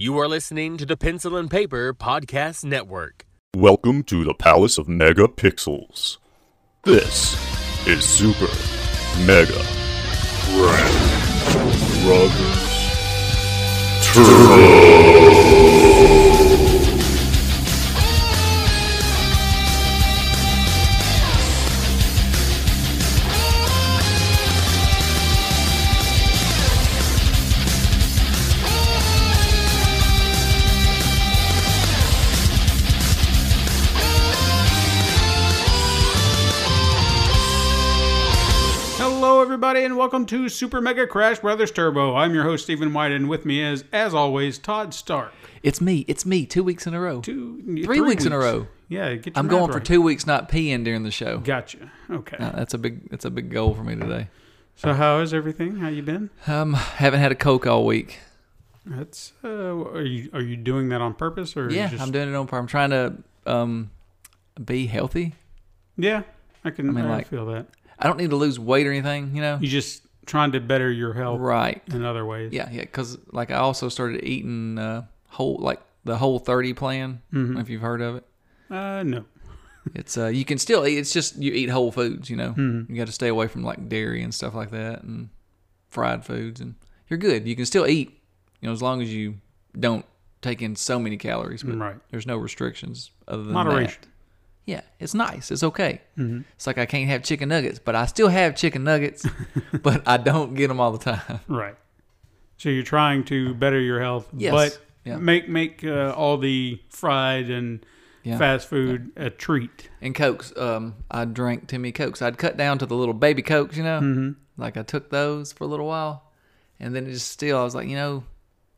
You are listening to the Pencil and Paper Podcast Network. Welcome to the Palace of Megapixels. This is Super Mega Brothers Turbo. Welcome to Super Mega Crash Brothers Turbo. I'm your host, Stephen White, and with me is, as always, Todd Stark. It's me. It's me. Two weeks in a row. Two, Three weeks in a row. Yeah, I'm going for two weeks not peeing during the show. Gotcha. Okay. Uh, that's a big. That's a big goal for me today. so, how is everything? How you been? Um, haven't had a coke all week. That's. Uh, are you are you doing that on purpose or? Yeah, just, I'm doing it on purpose. I'm trying to um be healthy. Yeah, I can. I mean, like- feel that. I don't need to lose weight or anything. You know. You just trying to better your health Right. in other ways. Yeah, yeah. Because like I also started eating uh whole like the whole thirty plan. Mhm. If you've heard of it, Uh, no. it's uh you can still eat. It's just you eat whole foods. You know. Mhm. You got to stay away from like dairy and stuff like that and fried foods and you're good. You can still eat, you know, as long as you don't take in so many calories, but Right. there's no restrictions other than Moderation. that. Yeah, it's nice. It's okay. Mhm. It's like I can't have chicken nuggets, but I still have chicken nuggets, but I don't get them all the time. Right. So you're trying to better your health, Yes. but Yeah. make make uh, all the fried and Yeah. fast food a treat. And cokes, um, I drank too many cokes. I'd cut down to the little baby cokes, you know, Mm-hmm. like I took those for a little while, and then it just still I was like, you know,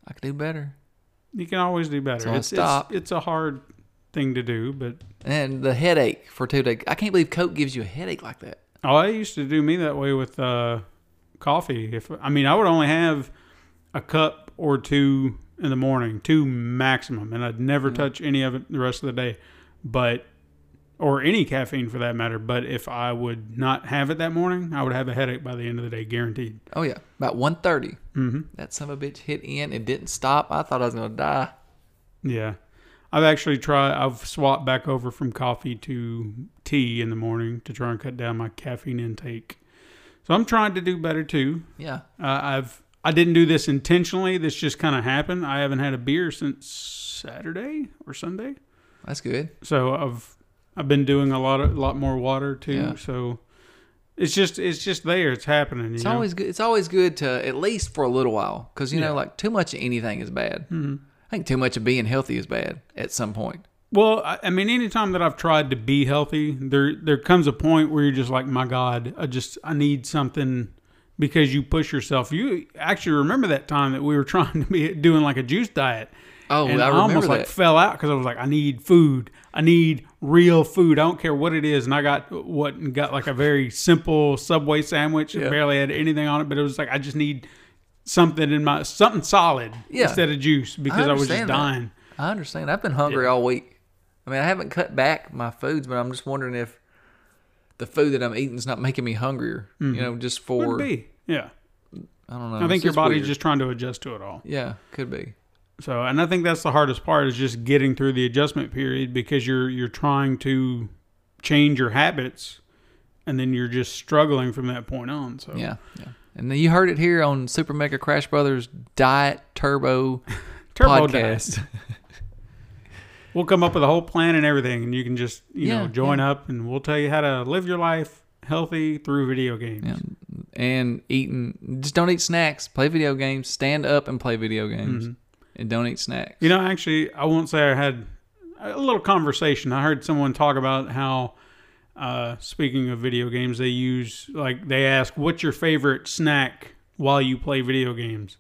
I could do better. You can always do better. So I it's, stopped. It's, it's a hard thing to do, but And the headache for two days. I can't believe Coke gives you a headache like that. oh, I used to do me that way with uh, coffee. If I mean, I would only have a cup or two in the morning, two maximum, and I'd Mm-hmm. never touch any of it the rest of the day. But or any caffeine for that matter. But if I would not have it that morning, I would have a headache by the end of the day, guaranteed. Oh yeah, about 1.30. Mm-hmm. That son of a bitch hit in. It didn't stop. I thought I was gonna die. Yeah. I've actually tried, I've swapped back over from coffee to tea in the morning to try and cut down my caffeine intake. So I'm trying to do better too. Yeah. Uh, I've, I didn't do this intentionally. This just kind of happened. I haven't had a beer since Saturday or Sunday. That's good. So I've, I've been doing a lot of, lot more water too. Yeah. So it's just, it's just there. It's happening. It's know? always good. It's always good to at least for a little while, because you Yeah. know, like too much of anything is bad. Mhm. I think too much of being healthy is bad at some point. Well, I, I mean, anytime that I've tried to be healthy, there there comes a point where you're just like, my God, I just I need something because you push yourself. You actually remember that time that we were trying to be doing like a juice diet. Oh, and I remember almost that. like fell out because I was like, I need food. I need real food. I don't care what it is. And I got what got like a very simple Subway sandwich. It Yeah. barely had anything on it, but it was like I just need something in my something solid Yeah. instead of juice because I, was just that. dying. I understand. I've been hungry all week. I mean, I haven't cut back my foods, but I'm just wondering if the food that I'm eating is not making me hungrier. You mm-hmm. know, just for Could be, yeah. I don't know. I think It's your body's weird. just trying to adjust to it all. yeah, could be. So, and I think that's the hardest part is just getting through the adjustment period because you're you're trying to change your habits, and then you're just struggling from that point on. So, Yeah, yeah. And then you heard it here on Super Mega Crash Brothers Diet Turbo, Turbo podcast. we'll come up with a whole plan and everything, and you can just you know join yeah. up, and we'll tell you how to live your life healthy through video games. Yeah. and eating. Just don't eat snacks. Play video games. Stand up and play video games, mm-hmm. and don't eat snacks. You know, actually, I won't say I had a little conversation. I heard someone talk about how, uh, speaking of video games, they use like they ask, "What's your favorite snack while you play video games?"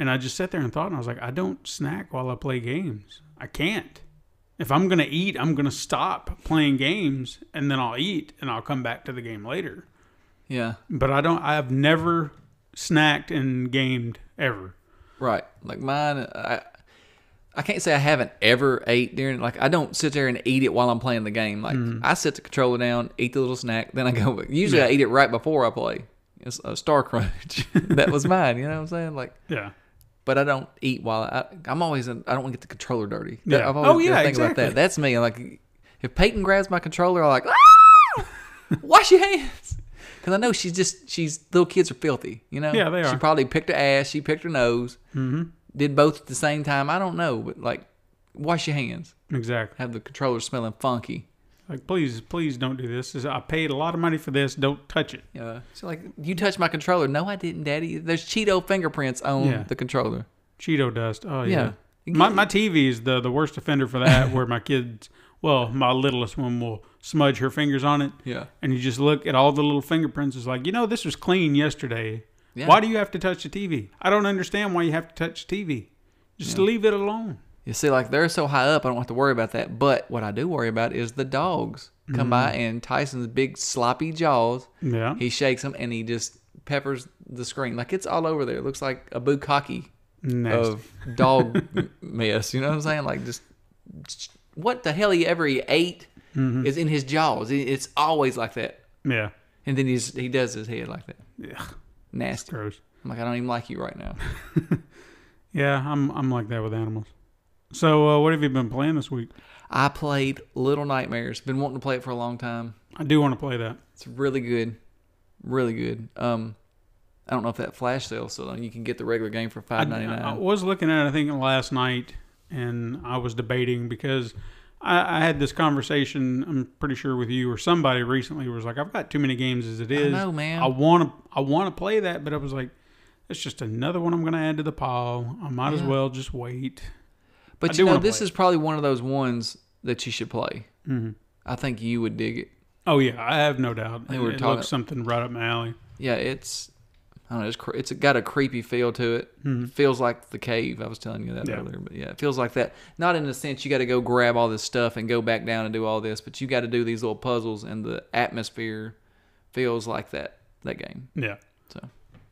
And I just sat there and thought, and I was like, "I don't snack while I play games. I can't. If I'm gonna eat, I'm gonna stop playing games, and then I'll eat, and I'll come back to the game later. yeah, But I don't. I have never snacked and gamed ever. right. Like mine. I I can't say I haven't ever ate during. Like I don't sit there and eat it while I'm playing the game. Like I set the controller down, eat the little snack, then I go. Usually I eat it right before I play. It's a Star Crunch. that was mine. You know what I'm saying? Like Yeah. but I don't eat while I, I'm always in, I don't want to get the controller dirty. Yeah. I've always Oh, yeah, about exactly. that. That's me. Like if Peyton grabs my controller, I'm like, ah! wash your hands. Because I know she's just she's little kids are filthy. You know. Yeah, they are. She probably picked her ass. She picked her nose. Mm-hmm. Did both at the same time. I don't know, but like, wash your hands. Exactly. Have the controller smelling funky. Like, please, please don't do this. I paid a lot of money for this. Don't touch it. Yeah. So like, you touched my controller. No, I didn't, Daddy. There's Cheeto fingerprints on Yeah. the controller. Cheeto dust. Oh yeah. Yeah. My my TV is the the worst offender for that. where my kids, well, my littlest one will smudge her fingers on it. Yeah. And you just look at all the little fingerprints. It's like you know this was clean yesterday. Yeah. Why do you have to touch the TV? I don't understand why you have to touch the TV. Just leave it alone. You see, like they're so high up, I don't have to worry about that. But what I do worry about is the dogs come by and Tyson's big sloppy jaws. Yeah. He shakes them and he just peppers the screen like it's all over there. It looks like a bukkake Nasty. of dog mess. You know what I'm saying? Like just what the hell he ever he ate Mm-hmm. is in his jaws. It's always like that. yeah. And then he's he does his head like that. Yeah. Nasty. Gross. I'm like I don't even like you right now. Yeah, I'm I'm like that with animals. So uh, what have you been playing this week? I played Little Nightmares. Been wanting to play it for a long time. I do want to play that. It's really good, really good. Um, I don't know if that flash sale still on. You can get the regular game for five ninety nine. I was looking at it, I think last night, and I was debating because I, I had this conversation. I'm pretty sure with you or somebody recently was like, "I've got too many games as it is. I know, man. I want to, I want to play that, but I was like, it's just another one I'm going to add to the pile. I might as well just wait. But do you know, this is probably one of those ones that you should play. Mm-hmm. I think you would dig it. Oh yeah, I have no doubt. think It, we were it talking- looks something right up my alley. Yeah, it's. I don't know. It's cre- it's got a creepy feel to it. Feels like the cave. I was telling you that Mm-hmm. Yeah. earlier, but yeah, it feels like that. Not in the sense you got to go grab all this stuff and go back down and do all this, but you got to do these little puzzles, and the atmosphere feels like that that game. Yeah. So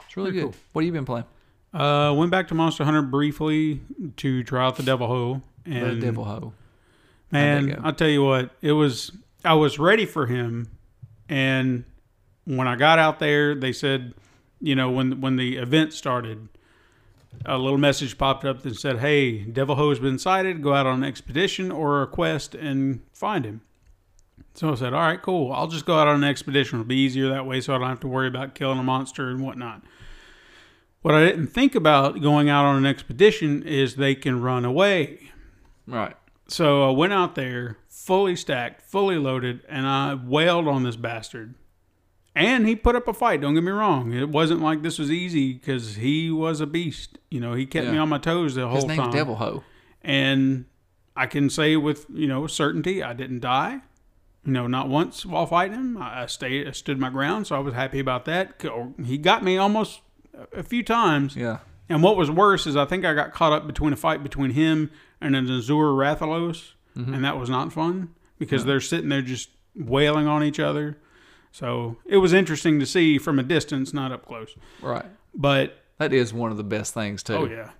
it's really Very good. cool. What have you been playing? Uh, went back to Monster Hunter briefly to try out the Devil Ho. The And Devil Ho. Man. I'll tell you what, it was I was ready for him and when I got out there, they said, you know, when when the event started, a little message popped up that said, "Hey, Devil Ho's been sighted. Go out on an expedition or a quest and find him." So I said, "All right, cool. I'll just go out on an expedition. It'll be easier that way, so I don't have to worry about killing a monster and whatnot." What I didn't think about going out on an expedition is they can run away. Right. So I went out there fully stacked, fully loaded, and I wailed on this bastard. And he put up a fight. Don't get me wrong; it wasn't like this was easy because he was a beast. You know, he kept me on my toes the whole His name's time. Devil Ho. And I can say with you know certainty, I didn't die. You know, not once while fighting him. I I stayed, I stood my ground, so I was happy about that. Oh, he got me almost a few times. Yeah. And what was worse is I think I got caught up between a fight between him and an Azure Rathalos, mm-hmm. and that was not fun because they're sitting there just wailing on each other. So it was interesting to see from a distance, not up close. Right. But That is one of the best things too oh yeah,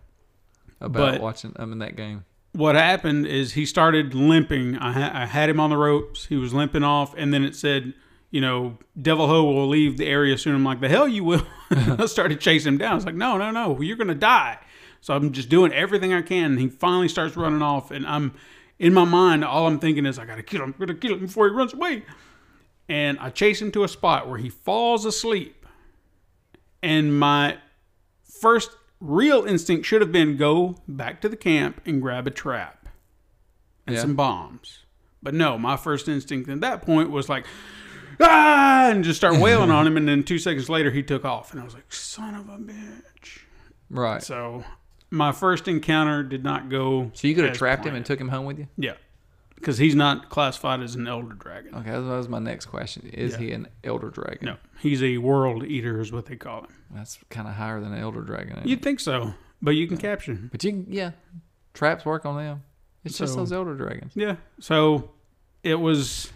about But- watching. I'm in that game. what happened is he started limping. I, ha- I had him on the ropes. He was limping off, and then it said, you know, Devil Ho will leave the area soon. I'm like, the hell you will. I started chasing him down. I was like, no, no, no, you're gonna die. So I'm just doing everything I can. And he finally starts running off, and I'm in my mind, all I'm thinking is, I gotta kill him. I gotta kill him before he runs away. And I chase him to a spot where he falls asleep. And my first real instinct should have been go back to the camp and grab a trap and Yeah. some bombs. But no, my first instinct at that point was like, ah, and just start wailing on him. And then two seconds later, he took off. And I was like, son of a bitch. Right. So, my first encounter did not go. So you could have trapped him and took him home with you. Yeah. Because he's not classified as an elder dragon. Okay, that was my next question. Is Yeah. he an elder dragon? No, he's a world eater, is what they call him. That's kind of higher than an elder dragon. You'd it? think so, but you can capture him. But you, yeah, traps work on them. It's just those elder dragons. Yeah. So it was.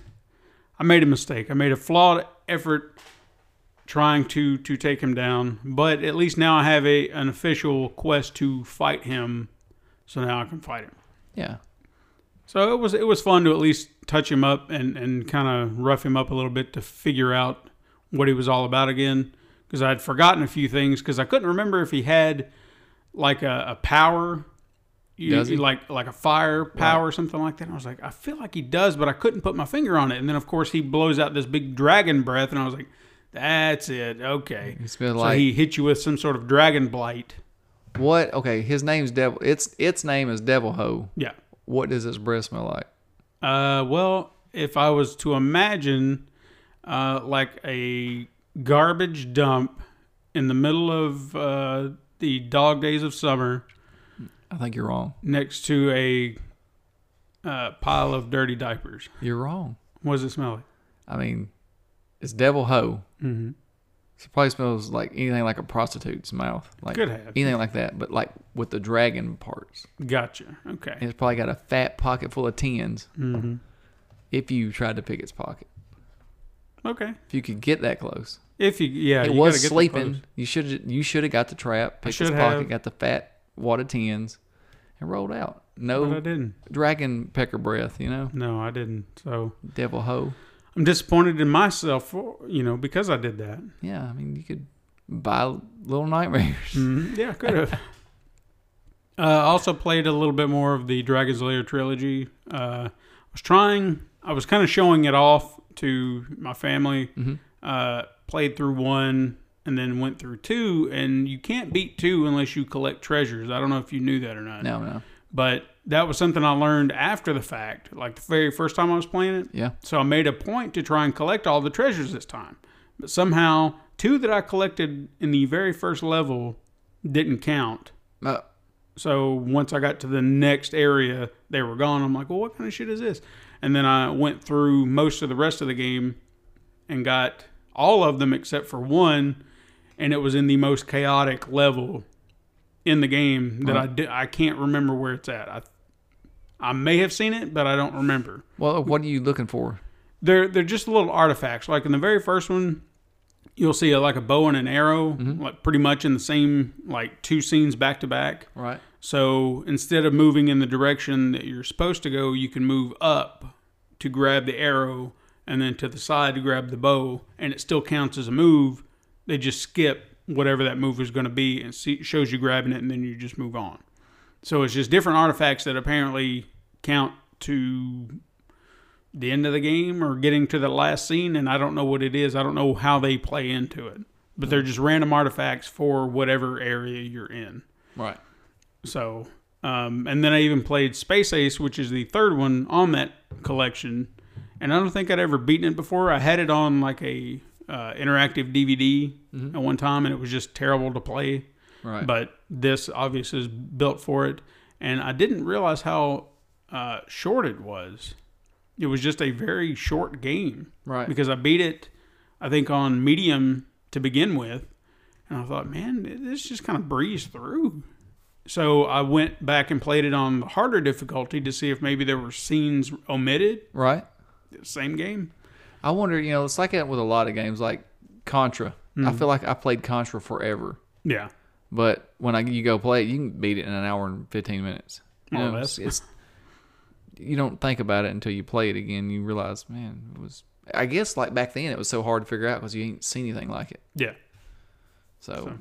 I made a mistake. I made a flawed effort trying to to take him down, but at least now I have a an official quest to fight him. So now I can fight him. Yeah. So it was it was fun to at least touch him up and and kind of rough him up a little bit to figure out what he was all about again because I'd forgotten a few things because I couldn't remember if he had like a, a power. You, Does he? like like a fire power or something like that. And I was like, I feel like he does, but I couldn't put my finger on it. And then of course he blows out this big dragon breath, and I was like, that's it. Okay. It's been So like he hit you with some sort of dragon blight. what? Okay, his name's Devil. Its its name is Devil Ho. Yeah. What does its breath smell like? Uh, well, if I was to imagine, uh, like a garbage dump in the middle of uh, the dog days of summer, I think you're wrong. next to a uh, pile of dirty diapers, You're wrong. what does it smell like? I mean, it's Devil Ho. Mm-hmm. So it probably smells like anything like a prostitute's mouth, like Could have. anything like that, but like with the dragon parts. Gotcha. Okay. It's probably got a fat pocket full of tins. Mm-hmm. If you tried to pick its pocket, Okay. if you could get that close, If you, yeah, it you was gotta get sleeping. You should you should have got the trap, picked its should pocket, have. got the fat wad of tens, and rolled out. But I No didn't. dragon pecker breath, you know, No, I didn't. So devil ho. I'm disappointed in myself, for, you know, because I did that. Yeah, I mean you could buy little nightmares. Mhm. Yeah, could have. uh, also played a little bit more of the Dragon's Lair trilogy. Uh, I was trying. I was kind of showing it off to my family. Mhm. Uh, played through one and then went through two, and you can't beat two unless you collect treasures. I don't know if you knew that or not. No, no, But that was something I learned after the fact, like the very first time I was playing it. yeah, So I made a point to try and collect all the treasures this time. But somehow, two that I collected in the very first level didn't count. uh, So once I got to the next area, they were gone. I'm like, well, what kind of shit is this? And then I went through most of the rest of the game and got all of them except for one, and it was in the most chaotic level in the game that I di- I can't remember where it's at. I I may have seen it, but I don't remember Well, what are you looking for? they're they're just little artifacts. Like in the very first one, you'll see a, like a bow and an arrow, mm-hmm. like pretty much in the same like two scenes back to back. Right. So instead of moving in the direction that you're supposed to go, you can move up to grab the arrow, and then to the side to grab the bow, and it still counts as a move. They just skip whatever that move is going to be and see, shows you grabbing it, and then you just move on. So it's just different artifacts that apparently count to the end of the game or getting to the last scene, and I don't know what it is. I don't know how they play into it, but they're just random artifacts for whatever area you're in. Right. So, um, and then I even played Space Ace, which is the third one on that collection. And I don't think I'd ever beaten it before. I had it on like a uh, interactive DVD at one time, and it was just terrible to play. Right. But this obviously is built for it, and I didn't realize how uh, short it was. It was just a very short game right. because I beat it, I think on medium to begin with, and I thought, man, this just kind of breezed through. So I went back and played it on the harder difficulty to see if maybe there were scenes omitted. right. Same game. I wonder, you know, it's like that with a lot of games, like Contra. I feel like I played Contra forever, Yeah. But when I you go play it, you can beat it in an hour and fifteen minutes. You More know, it's, it's you don't think about it until you play it again. You realize, man, it was. I guess like back then, it was so hard to figure out because you ain't seen anything like it. Yeah. So,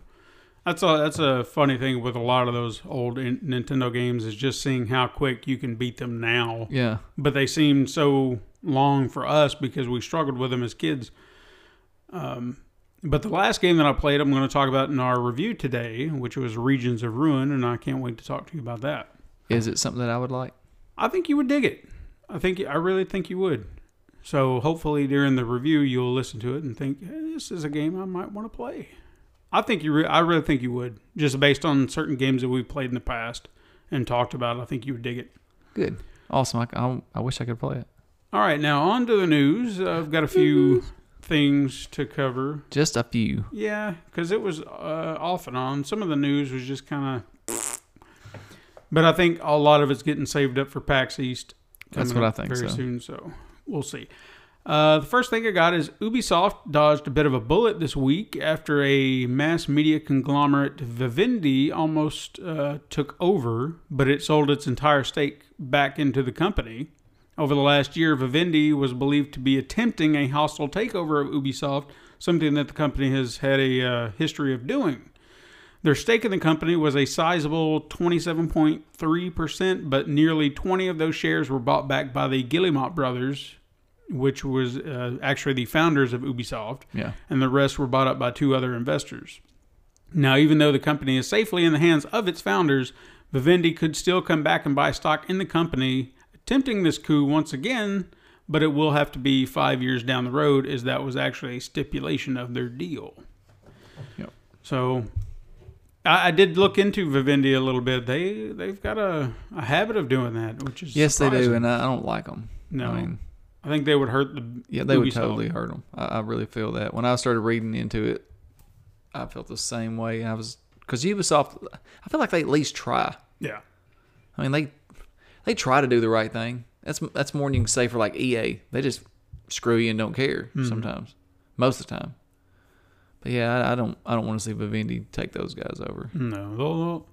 That's a that's a funny thing with a lot of those old in- Nintendo games is just seeing how quick you can beat them now. yeah, but they seemed so long for us because we struggled with them as kids. Um, but the last game that I played, I'm going to talk about in our review today, which was Regions of Ruin, and I can't wait to talk to you about that. is it something that I would like? I think you would dig it. I think I really think you would. So hopefully during the review you'll listen to it and think hey, this is a game I might want to play. I think you. Re- I really think you would, just based on certain games that we've played in the past and talked about. I think you would dig it. Good, awesome. I, I, I wish I could play it. All right, now on to the news. I've got a few things to cover. Just a few. Yeah, because it was uh, off and on. Some of the news was just kind of. But I think a lot of it's getting saved up for PAX East. That's what I think, Very so. soon, so we'll see. Uh, the first thing I got is Ubisoft dodged a bit of a bullet this week after a mass media conglomerate, Vivendi, almost uh, took over, but it sold its entire stake back into the company. Over the last year, Vivendi was believed to be attempting a hostile takeover of Ubisoft, something that the company has had a uh, history of doing. Their stake in the company was a sizable 27.3%, but nearly 20 of those shares were bought back by the Guillemot brothers, which was uh, actually the founders of Ubisoft, Yeah. and the rest were bought up by two other investors. Now, even though the company is safely in the hands of its founders, Vivendi could still come back and buy stock in the company, attempting this coup once again, but it will have to be five years down the road, as that was actually a stipulation of their deal. Yep. So, I, I did look into Vivendi a little bit. They they've got a, a habit of doing that, which is Yes, they do, and I, don't like them. No. I mean, I think they would hurt the yeah, they would totally hurt them. I, I really feel that. When I started reading into it, I felt the same way. I was because Ubisoft. I feel like they at least try. Yeah, I mean, they they try to do the right thing. That's that's more than you can say for like EA. They just screw you and don't care Hmm. sometimes, most of the time. But yeah, I, I don't I don't want to see Vivendi take those guys over. no, they'll, they'll,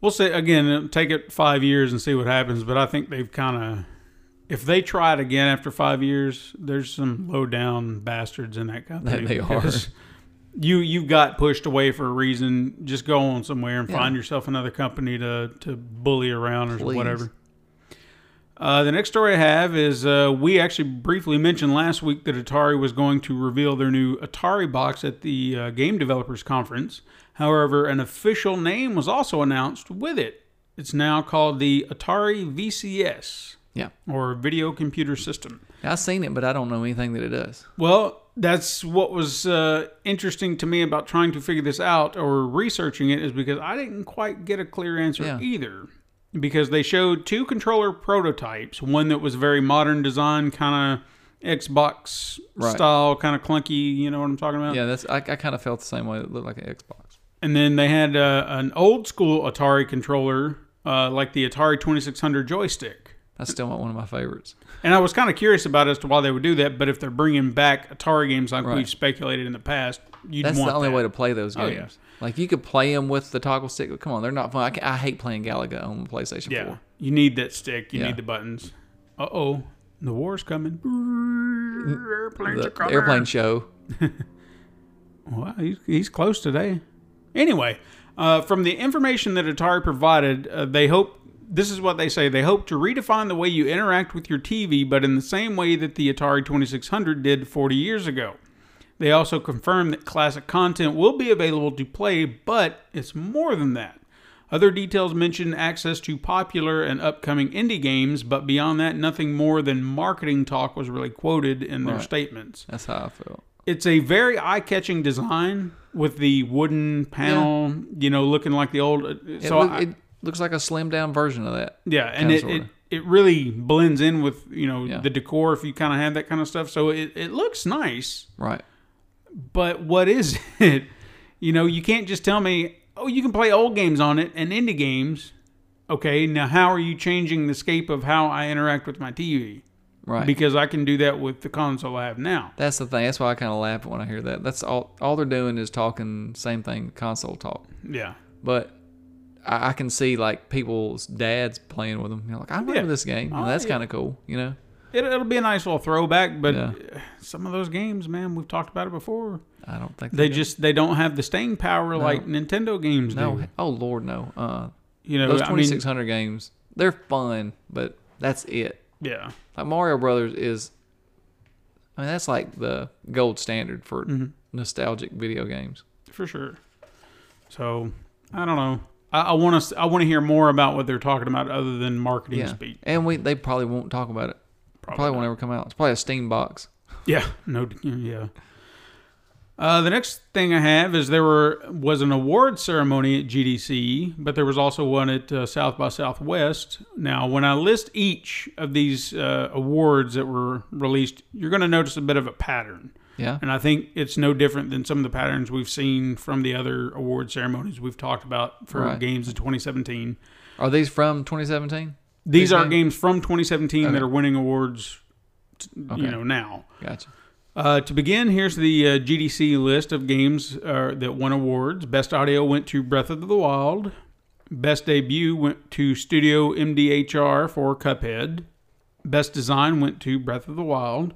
we'll say again. Take it five years and see what happens. But I think they've kind of, if they try it again after five years, there's some low down bastards in that company. they are. You you got pushed away for a reason. Just go on somewhere and Yeah. find yourself another company to to bully around or Please. whatever. Uh, the next story I have is uh, we actually briefly mentioned last week that Atari was going to reveal their new Atari box at the uh, Game Developers Conference. However, an official name was also announced with it. It's now called the Atari VCS, Yeah, or Video Computer System. I've seen it, but I don't know anything that it does. Well, that's what was uh, interesting to me about trying to figure this out or researching it is because I didn't quite get a clear answer Yeah. either. Because they showed two controller prototypes, one that was very modern design, kind of Xbox Right. style, kind of clunky. You know what I'm talking about? Yeah, that's I, I kind of felt the same way. It looked like an Xbox. And then they had uh, an old school Atari controller, uh, like the Atari 2600 joystick. That's still not one of my favorites. And I was kind of curious about as to why they would do that. But if they're bringing back Atari games like Right. we've speculated in the past, you'd That's want the only that. way to play those Oh, games. yeah. Like you could play them with the toggle stick. but Come on, they're not fun. I, I hate playing Galaga on the PlayStation Yeah, 4. you need that stick. You Yeah. need the buttons. Uh oh, the war's coming. Airplanes the coming. airplane show. Well, he's, he's close today. Anyway, uh, from the information that Atari provided, uh, they hope this is what they say. They hope to redefine the way you interact with your TV, but in the same way that the Atari 2600 did 40 years ago. They also confirm that classic content will be available to play, but it's more than that. Other details mention access to popular and upcoming indie games, but beyond that, nothing more than marketing talk was really quoted in their Right. statements That's how I feel. it's a very eye-catching design with the wooden panel, you know, looking like the old. uh, It, So look- I- it looks like a slimmed down version of that. yeah, and it, it it really blends in with you know Yeah. the decor if you kind of have that kind of stuff. So it it looks nice, Right. but what is it? You know, you can't just tell me, oh, you can play old games on it and indie games. Okay, now how are you changing the scape of how I interact with my TV? Right. Because I can do that with the console I have now. That's the thing. That's why I kind of laugh when I hear that. That's all. All they're doing is talking same thing, console talk. Yeah. But I, I can see like people's dads playing with them. You know, like I remember Yeah. this game. Oh, that's yeah. kind of cool. You know. It, it'll be a nice little throwback, but Yeah. some of those games, man, we've talked about it before. I don't think They do. just they don't have the staying power like Nintendo games no. do. Oh Lord, no. Uh, You know, those I mean, games, they're fun, but that's it. yeah, Like Mario Brothers is. I mean, that's like the gold standard for Mm-hmm. nostalgic video games. for sure. So I don't know. I want to I want to hear more about what they're talking about other than marketing Yeah, speak. and we they probably won't talk about it. Probably, won't ever come out. It's probably a Steam box. Yeah, no, yeah. Uh, the next thing I have is there were was an award ceremony at GDC, but there was also one at uh, South by Southwest. Now, when I list each of these uh, awards that were released, you're going to notice a bit of a pattern, Yeah. and I think it's no different than some of the patterns we've seen from the other award ceremonies we've talked about for Right. games in 2017. Are these from 2017? These These are games? games from 2017 Okay. that are winning awards, Okay. you know, now. Gotcha. Uh, to begin, here's the uh, GDC list of games uh, that won awards. Best audio went to Breath of the Wild. Best debut went to Studio MDHR for Cuphead. Best design went to Breath of the Wild.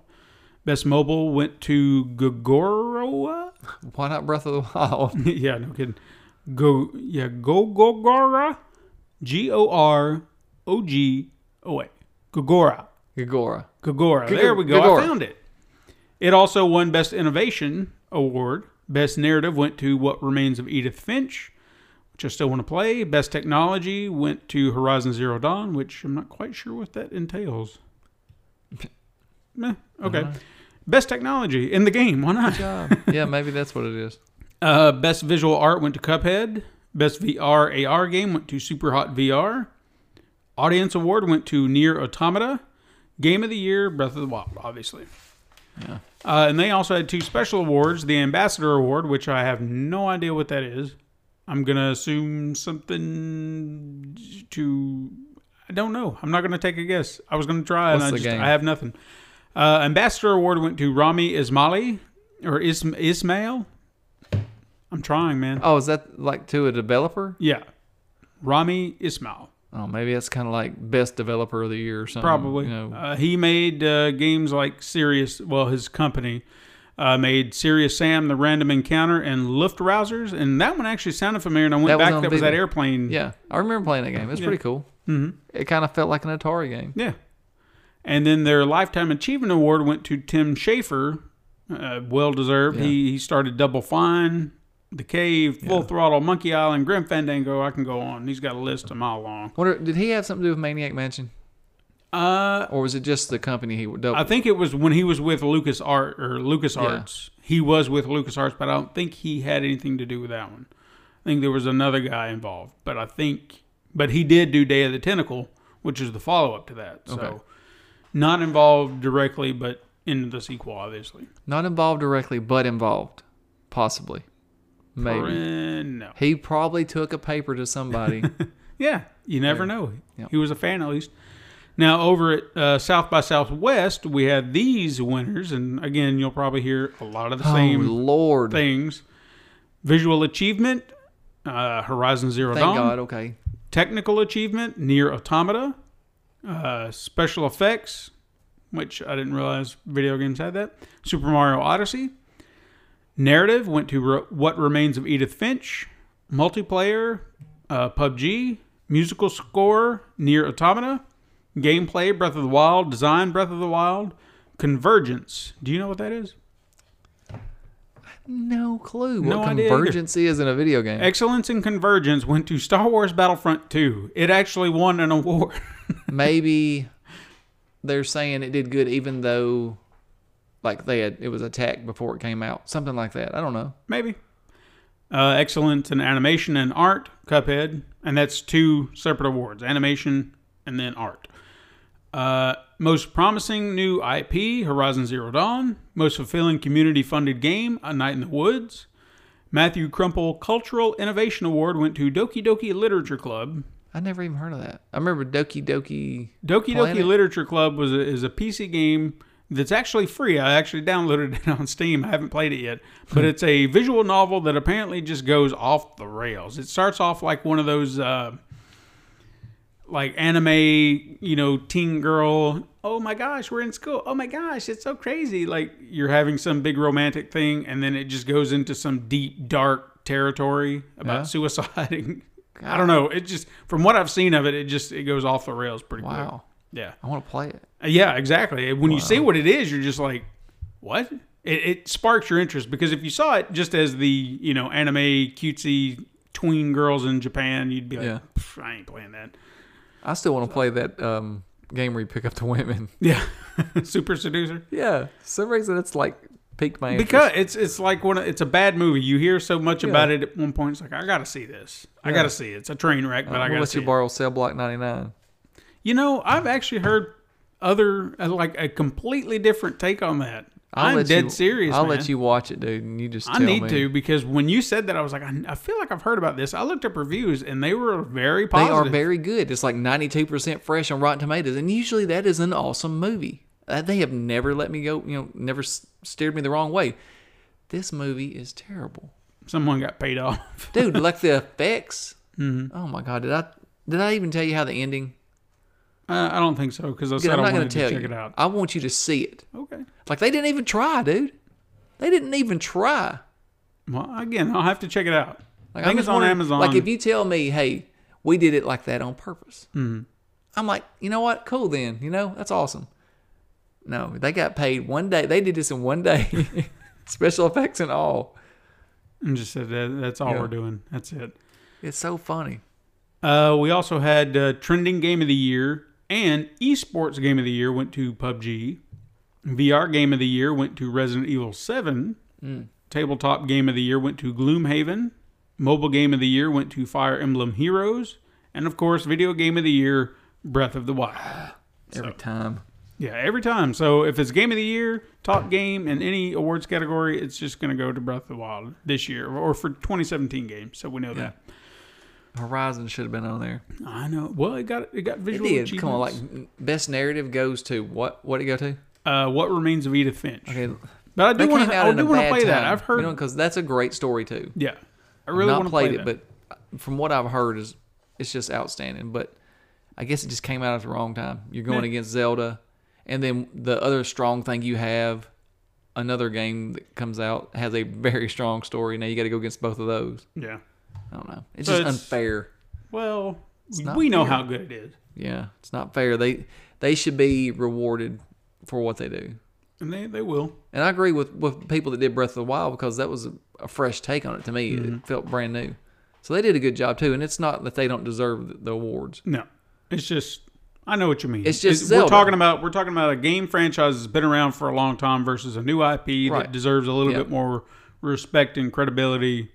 Best mobile went to Gogoroa. Why not Breath of the Wild? yeah, no kidding. Go yeah, go, Gogora, G O R O G O A, Gogora, Gagora. Gogora. There we go. Gogora. I found it. It also won Best Innovation Award. Best Narrative went to What Remains of Edith Finch, which I still want to play. Best Technology went to Horizon Zero Dawn, which I'm not quite sure what that entails. Meh, okay. Best Technology in the game. Why not? Job. yeah, maybe that's what it is. Uh, best visual art went to Cuphead. Best VR AR game went to Superhot VR. Audience award went to Nier Automata. Game of the year, Breath of the Wild, obviously. Yeah. Uh, and they also had two special awards: the Ambassador Award, which I have no idea what that is. I'm gonna assume something to. I don't know. I'm not gonna take a guess. I was gonna try, What's and I just? I have nothing. Uh, Ambassador Award went to Rami Ismaili or Ism- Ismail. I'm trying, man. Oh, is that like to a developer? Yeah. Rami Ismail. Oh, maybe that's kind of like best developer of the year or something. Probably. You know, uh, he made uh, games like Serious, well, his company uh, made Serious Sam, The Random Encounter, and Luftrausers. And that one actually sounded familiar. And I went That back, on that was that airplane. yeah, I remember playing that game. It's pretty cool. Mm-hmm. It kind of felt like an Atari game. Yeah. And then their Lifetime Achievement Award went to Tim Schafer. Uh, well deserved. He, he started Double Fine, The Cave, Full Throttle, Monkey Island, Grim Fandango. I can go on. He's got a list a mile long. Wonder, did he have something to do with Maniac Mansion, Uh, or was it just the company he? Double, I think it was when he was with Lucas Art or LucasArts. He was with LucasArts, but I don't think he had anything to do with that one. I think there was another guy involved, but I think, but he did do Day of the Tentacle, which is the follow up to that. So, Okay. Not involved directly, but in the sequel, obviously. not involved directly, but involved, possibly, maybe. No. He probably took a paper to somebody. Yeah, you never know. Yep. He was a fan at least. Now over at uh, South by Southwest, we had these winners, and again, you'll probably hear a lot of the oh same Lord! things. Visual achievement, uh, Horizon Zero Thank Dawn. God. Okay. Technical achievement, Nier Automata. Uh, special effects, which I didn't realize video games had that. Super Mario Odyssey. Narrative went to Re- What Remains of Edith Finch. Multiplayer, uh, PUBG. Musical score, Nier Automata. Gameplay, Breath of the Wild. Design, Breath of the Wild. Convergence. Do you know what that is? No clue No what convergence is in a video game. Excellence in Convergence went to Star Wars Battlefront 2. It actually won an award. Maybe they're saying it did good, even though, like they had it was attacked before it came out, something like that. I don't know. Maybe. Uh, excellence in animation and art, Cuphead. And that's two separate awards animation and then art. Uh, most promising new IP, Horizon Zero Dawn. Most fulfilling community funded game, A Night in the Woods. Matthew Crumple Cultural Innovation Award went to Doki Doki Literature Club. I never even heard of that. I remember Doki Doki. Doki Planet? Doki Literature Club was a, is a PC game that's actually free. I actually downloaded it on Steam. I haven't played it yet, but it's a visual novel that apparently just goes off the rails. It starts off like one of those uh, like anime, you know, teen girl. Oh my gosh, we're in school. Oh my gosh, it's so crazy. Like you're having some big romantic thing, and then it just goes into some deep, dark territory about Yeah. suicide. and- I don't know. It just from what I've seen of it, it just it goes off the rails pretty quick. Wow, Yeah. I want to play it. Uh, Yeah, exactly. When you see what it is, you're just like, what? It, it sparks your interest because if you saw it just as the you know anime cutesy tween girls in Japan, you'd be like, Yeah. I ain't playing that. I still want to play that um, game where you pick up the women. Yeah, super seducer. Yeah, some reason it's like piqued my interest. Because it's it's like one. of- It's a bad movie. You hear so much about it at one point. It's like I got to see this. I got to see it. It's a train wreck, but I I'm got gonna to let see you it. borrow Cell Block 99. You know, I've actually heard other uh, like a completely different take on that. I'll I'm dead you, serious. I'll man. let you watch it, dude, and you just I need me. to because when you said that, I was like, I, I feel like I've heard about this. I looked up reviews and they were very popular. They are very good. It's like 92% fresh on Rotten Tomatoes, and usually that is an awesome movie. Uh, they have never let me go, you know, never s- steered me the wrong way. This movie is terrible, Someone got paid off. dude. like the effects. Mm-hmm. Oh my god, did I did I even tell you how the ending? Uh, I don't think so because I said I'm I not going to tell check you. it out. I want you to see it. Okay. Like they didn't even try, dude. They didn't even try. Well, again, I'll have to check it out. Like, I think it's on Amazon. Like if you tell me, hey, we did it like that on purpose, Mm-hmm. I'm like, you know what? Cool then. You know, that's awesome. No, they got paid one day. They did this in one day, special effects and all. and just said that, that's all Yeah. we're doing. That's it. It's so funny. Uh, we also had uh, trending game of the year and esports game of the year went to PUBG. VR game of the year went to Resident Evil 7. Hmm. Tabletop game of the year went to Gloomhaven. Mobile game of the year went to Fire Emblem Heroes. And of course, video game of the year, Breath of the Wild. Every time. Yeah, every time. So if it's game of the year, top game in any awards category, it's just going to go to Breath of the Wild this year or for 2017 games. So we know that. Horizon should have been on there. I know. Well, it got it got visual. It did. Come on, like best narrative goes to what? What did it go to? uh, what remains of Edith Finch. Okay, But I do want to. I do want to play time. that. I've heard. you know because that's a great story too. yeah, I really not want to played play it, that. but from what I've heard is it's just outstanding. But I guess it just came out at the wrong time. You're going Yeah. against Zelda, and then the other strong thing you have, another game that comes out has a very strong story. Now you got to go against both of those. yeah. I don't know. It's So just it's- unfair. Well, we know fair. how good it is, Yeah, it's not fair. They they should be rewarded for what they do. and they they will. And I agree with with people that did Breath of the Wild because that was a, a fresh take on it to me. Mm-hmm. It felt brand new. So they did a good job too. And it's not that they don't deserve the, the awards. No, it's just. I know what you mean. It's just we're talking about we're talking about a game franchise that's been around for a long time versus a new IP Right. that deserves a little Yeah. bit more respect and credibility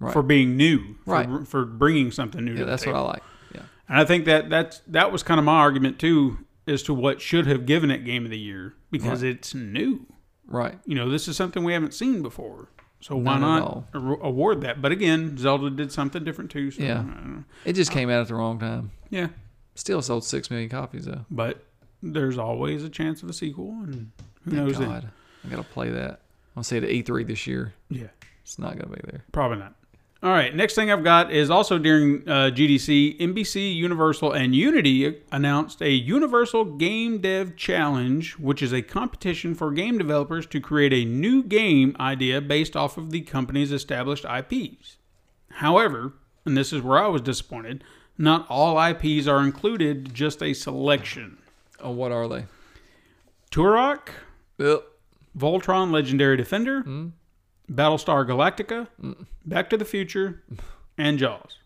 Right. for being new, for, Right. for bringing something new. Yeah, to the that's what. I like. Yeah. And I think that that's that was kind of my argument too as to what should have given it Game of the Year because it's new. Right. You know, this is something we haven't seen before, so why Not not award that? But again, Zelda did something different too. So, Yeah. I don't know. It just came out at the wrong time. yeah. Still sold six million copies though. But there's always a chance of a sequel, and who Thank knows? Then. God. I gotta play that. I'll see it at E3 this year. Yeah, It's not gonna be there. probably not. All right, next thing I've got is also during uh, GDC, NBC, Universal, and Unity announced a Universal Game Dev Challenge, which is a competition for game developers to create a new game idea based off of the company's established IPs. However, and this is where I was disappointed, not all IPs are included, just a selection. Oh, what are they? Turok, Well, Voltron Legendary Defender, Battlestar Galactica, mm. Back to the Future, and Jaws.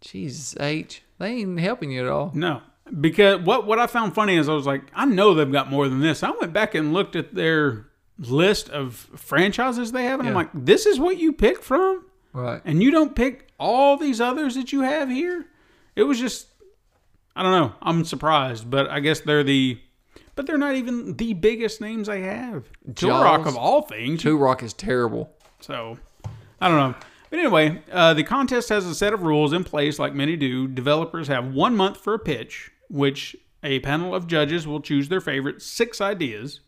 Jesus, H. They ain't helping you at all. No, because what what I found funny is I was like, I know they've got more than this. I went back and looked at their list of franchises they have, and I'm Yeah. like, this is what you pick from, Right. and you don't pick all these others that you have here. It was just, I don't know. I'm surprised, but I guess they're the. But they're not even the biggest names I have. Turok of all things. Turok is terrible. So, I don't know. But anyway, uh, the contest has a set of rules in place, like many do. Developers have one month for a pitch, which a panel of judges will choose their favorite six ideas.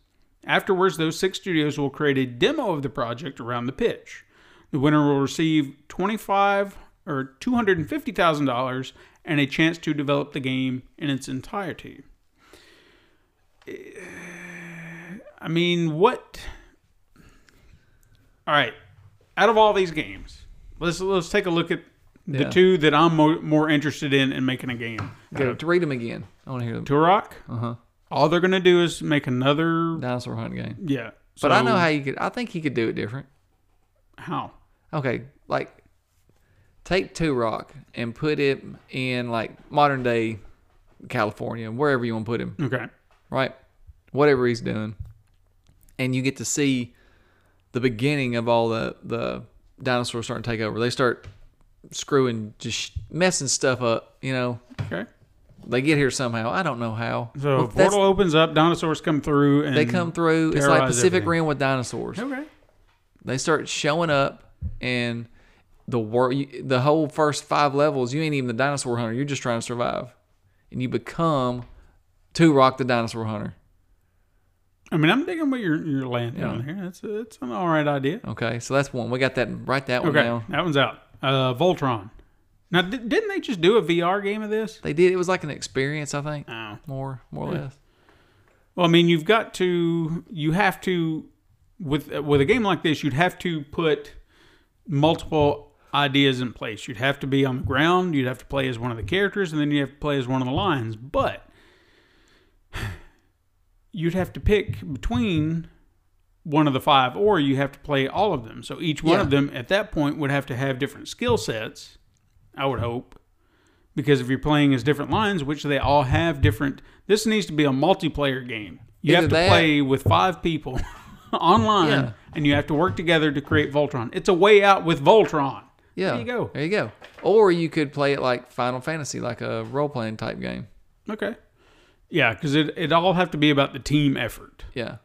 Afterwards, those six studios will create a demo of the project around the pitch. The winner will receive twenty-five or two hundred and fifty thousand dollars and a chance to develop the game in its entirety. I mean, what? All right. Out of all these games, let's let's take a look at the Yeah. two that I'm mo- more interested in in making a game. Go to read them again. I want to hear them. Turok. Uh huh. All they're gonna do is make another. Dinosaur hunt game. Yeah. But I know how you could. I think he could do it different. how. Okay, like take Turok and put it in like modern day California, wherever you want to put him, Okay. Right? Whatever he's doing, and you get to see the beginning of all the the dinosaurs starting to take over. They start screwing, just messing stuff up. You know, Okay. they get here somehow. I don't know how. So Well, portal opens up, dinosaurs come through, and they come through. It's like Pacific everything. Rim with dinosaurs. Okay. they start showing up and the war the whole first five levels you ain't even the dinosaur hunter you're just trying to survive and you become Turok the dinosaur hunter I mean, I'm digging what you're you're landing Yeah. on here. That's it's an all right idea. okay so that's one we got that write that one Okay, down that one's out. Uh, Voltron. Now, di- didn't they just do a VR game of this? they did it was like an experience i think Oh. more more or less Well, I mean, you've got to, you have to, with with a game like this, you'd have to put multiple ideas in place. You'd have to be on the ground, you'd have to play as one of the characters, and then you have to play as one of the lions. But you'd have to pick between one of the five, or you have to play all of them. So each one Yeah. of them at that point would have to have different skill sets, I would hope. Because if you're playing as different lines, which they all have different, this needs to be a multiplayer game. You Either have to that- play with five people online, Yeah. and you have to work together to create Voltron. It's a way out with Voltron. Yeah. There you go. There you go. Or you could play it like Final Fantasy, like a role playing type game. Okay. Yeah, because it it all have to be about the team effort. Yeah.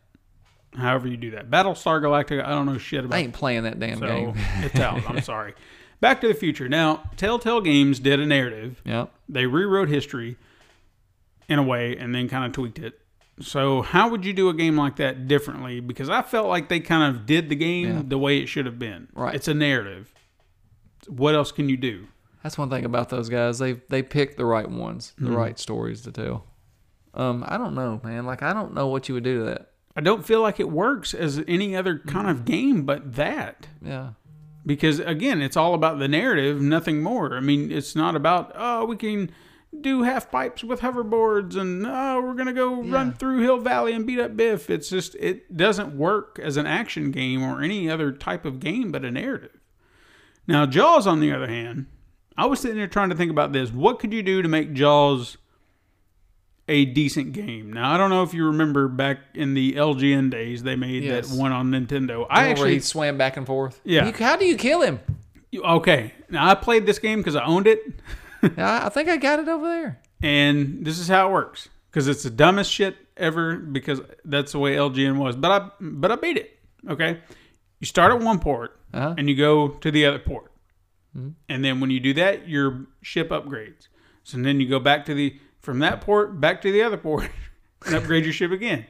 However you do that. Battlestar Galactica, I don't know shit about. I ain't playing that damn so game. it's out. I'm sorry. Back to the Future. Now, Telltale Games did a narrative. Yep. They rewrote history in a way and then kind of tweaked it. So, how would you do a game like that differently? Because I felt like they kind of did the game Yeah. the way it should have been. Right. It's a narrative. What else can you do? That's one thing about those guys. They they pick the right ones, the mm-hmm. right stories to tell. Um, I don't know, man. Like I don't know what you would do to that. I don't feel like it works as any other kind of game but that. Yeah. because again it's all about the narrative nothing more i mean it's not about oh we can do half pipes with hoverboards and oh we're gonna go run through hill valley and beat up biff it's just it doesn't work as an action game or any other type of game but a narrative now jaws on the other hand i was sitting there trying to think about this what could you do to make jaws a decent game now i don't know if you remember back in the ljn days they made Yes. that one on nintendo I actually he swam back and forth. Yeah. You- how do you kill him? You- Okay, now I played this game because I owned it, I, I think I got it over there. and this is how it works. Because it's the dumbest shit ever. Because that's the way LJN was. But I but I beat it. Okay, you start at one port Uh-huh. and you go to the other port, and then when you do that, your ship upgrades. So then you go back to the from that port back to the other port and upgrade your ship again.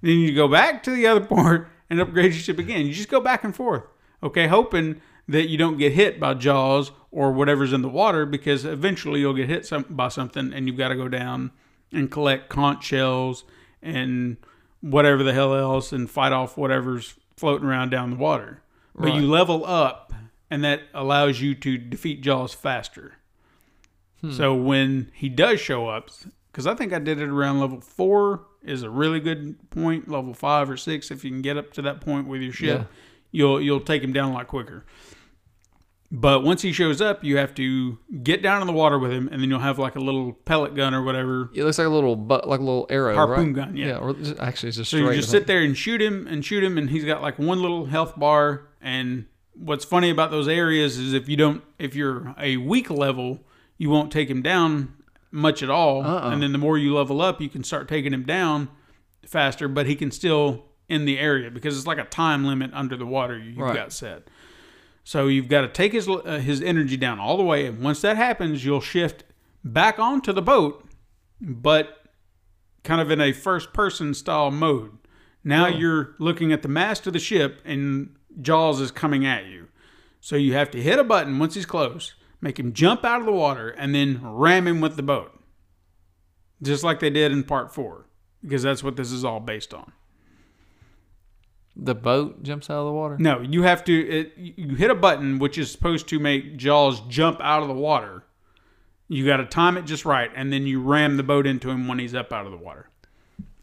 Then you go back to the other port and upgrade your ship again. You just go back and forth. Okay, hoping that you don't get hit by jaws or whatever's in the water because eventually you'll get hit some, by something and you've got to go down and collect conch shells and whatever the hell else and fight off whatever's floating around down the water. But you level up and that allows you to defeat jaws faster. Hmm. So when he does show up, because I think I did it around level four is a really good point. Level five or six, if you can get up to that point with your ship, Yeah. you'll you'll take him down a lot quicker. But once he shows up, you have to get down in the water with him, and then you'll have like a little pellet gun or whatever. It looks like a little but like a little arrow, Harpoon right? gun, yeah. Yeah. Or just, actually, it's just So you just sit there and shoot him and shoot him, and he's got like one little health bar. And what's funny about those areas is if you don't, if you're a weak level, you won't take him down much at all. Uh-uh. And then the more you level up, you can start taking him down faster, but he can still in the area because it's like a time limit under the water you've Right. got set. So you've got to take his uh, his energy down all the way, and once that happens, you'll shift back onto the boat, but kind of in a first person style mode. Now you're looking at the mast of the ship, and Jaws is coming at you. So you have to hit a button once he's close, make him jump out of the water, and then ram him with the boat, just like they did in part four, because that's what this is all based on. The boat jumps out of the water. No, you have to. It, you hit a button which is supposed to make Jaws jump out of the water. You got to time it just right, and then you ram the boat into him when he's up out of the water,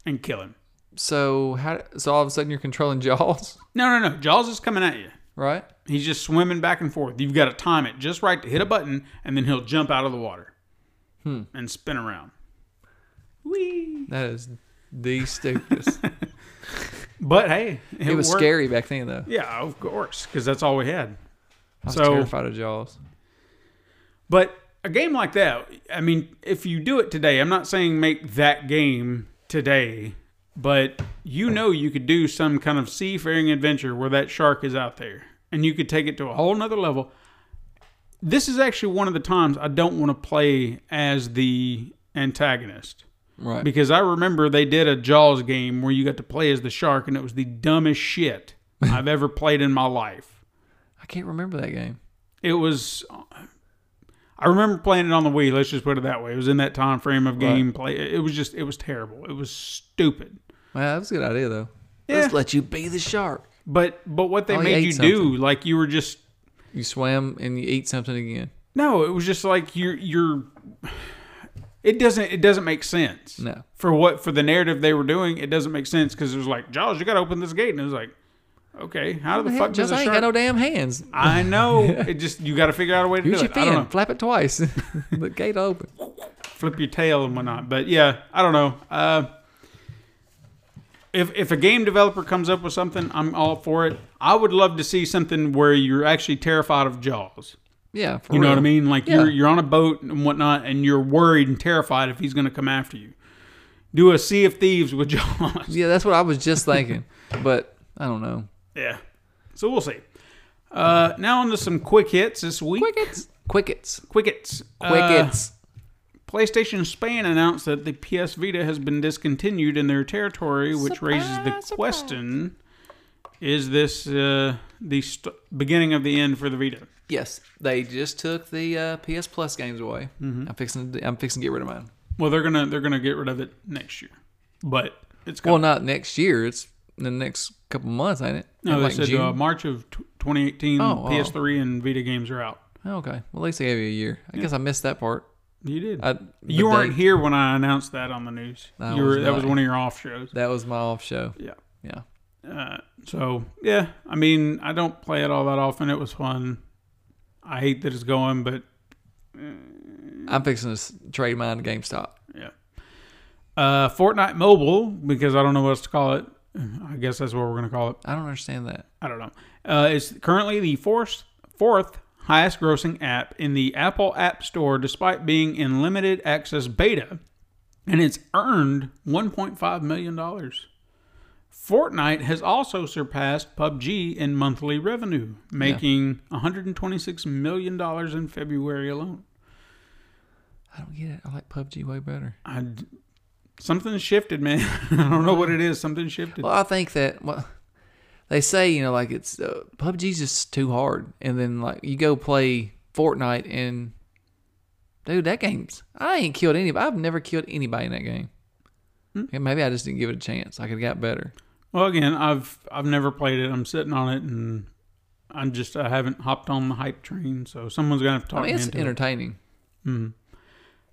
and kill him. So how? So all of a sudden you're controlling Jaws, No, no, no. Jaws is coming at you. Right? He's just swimming back and forth. You've got to time it just right to hit a button, and then he'll jump out of the water hmm. and spin around. Whee! That is the stupidest. But hey, it, it was worked. scary back then, though. Yeah, of course, because that's all we had. I was So- terrified of Jaws. But a game like that, I mean, if you do it today, I'm not saying make that game today, but you know you could do some kind of seafaring adventure where that shark is out there and you could take it to a whole nother level. This is actually one of the times I don't want to play as the antagonist Right. because I remember they did a Jaws game where you got to play as the shark and it was the dumbest shit I've ever played in my life. I can't remember that game. It was. I remember playing it on the Wii. Let's just put it that way. It was in that time frame of Right. gameplay. It was just. It was terrible. It was stupid. Well, that was a good idea, though. Yeah. Let's let you be the shark. But but what they Oh, made ate you do, like you were just You swam and you eat something again. No, it was just like you're you're. It doesn't it doesn't make sense. No. For what for the narrative they were doing, it doesn't make sense because it was like Jaws, you got to open this gate, and it was like, okay, how the fuck does ain't shark? got no damn hands. I know. It just you got to figure out a way to do your it. I don't know. fin. Flap it twice. the gate open. flip your tail and whatnot. But yeah, I don't know. Uh, if if a game developer comes up with something, I'm all for it. I would love to see something where you're actually terrified of Jaws. Yeah. For You know real. what I mean? Like Yeah. you're you're on a boat and whatnot, and you're worried and terrified if he's going to come after you. Do a Sea of Thieves with Jaws. Yeah, that's what I was just thinking. but I don't know. Yeah. So we'll see. Uh, now on to some quick hits this week. Quick hits? Quick hits. Quick hits. Uh, Quickets. PlayStation Spain announced that the PS Vita has been discontinued in their territory, which raises the Surprise, question: Is this uh, the st- beginning of the end for the Vita? yes, they just took the uh, PS Plus games away. Mm-hmm. I'm fixing. To, I'm fixing to get rid of mine. Well, they're gonna they're gonna get rid of it next year, but it's Well, not next year. It's in the next couple months, ain't it? no, they like said uh, March of t- 2018. Oh, oh. PS3 and Vita games are out. okay. Well, at least they gave you a year. I guess I missed that part. You did. I, you weren't they- here when I announced that on the news. I you were, was that was one of your off shows. That was my off show. Yeah. Yeah. Uh, so yeah, I mean, I don't play it all that often. It was fun. I hate that it's going, but I'm fixing to trade mine to GameStop. yeah. Uh, Fortnite Mobile, because I don't know what else to call it. I guess that's what we're gonna call it. I don't understand that. I don't know. Uh, it's currently the fourth fourth highest grossing app in the Apple App Store, despite being in limited access beta, and it's earned 1.5 million dollars. Fortnite has also surpassed PUBG in monthly revenue, making 126 million dollars in February alone. I don't get it. I like PUBG way better. I, something shifted, man. I don't know what it is. Something shifted. Well, I think that well, they say you know like it's uh, PUBG's just too hard, and then like you go play Fortnite and dude, that game's I ain't killed anybody. I've never killed anybody in that game. Yeah, maybe I just didn't give it a chance. I could have got better. Well, again, I've I've never played it. I'm sitting on it, and I'm just I haven't hopped on the hype train. So someone's gonna have to talk I mean, me it's into it. entertaining.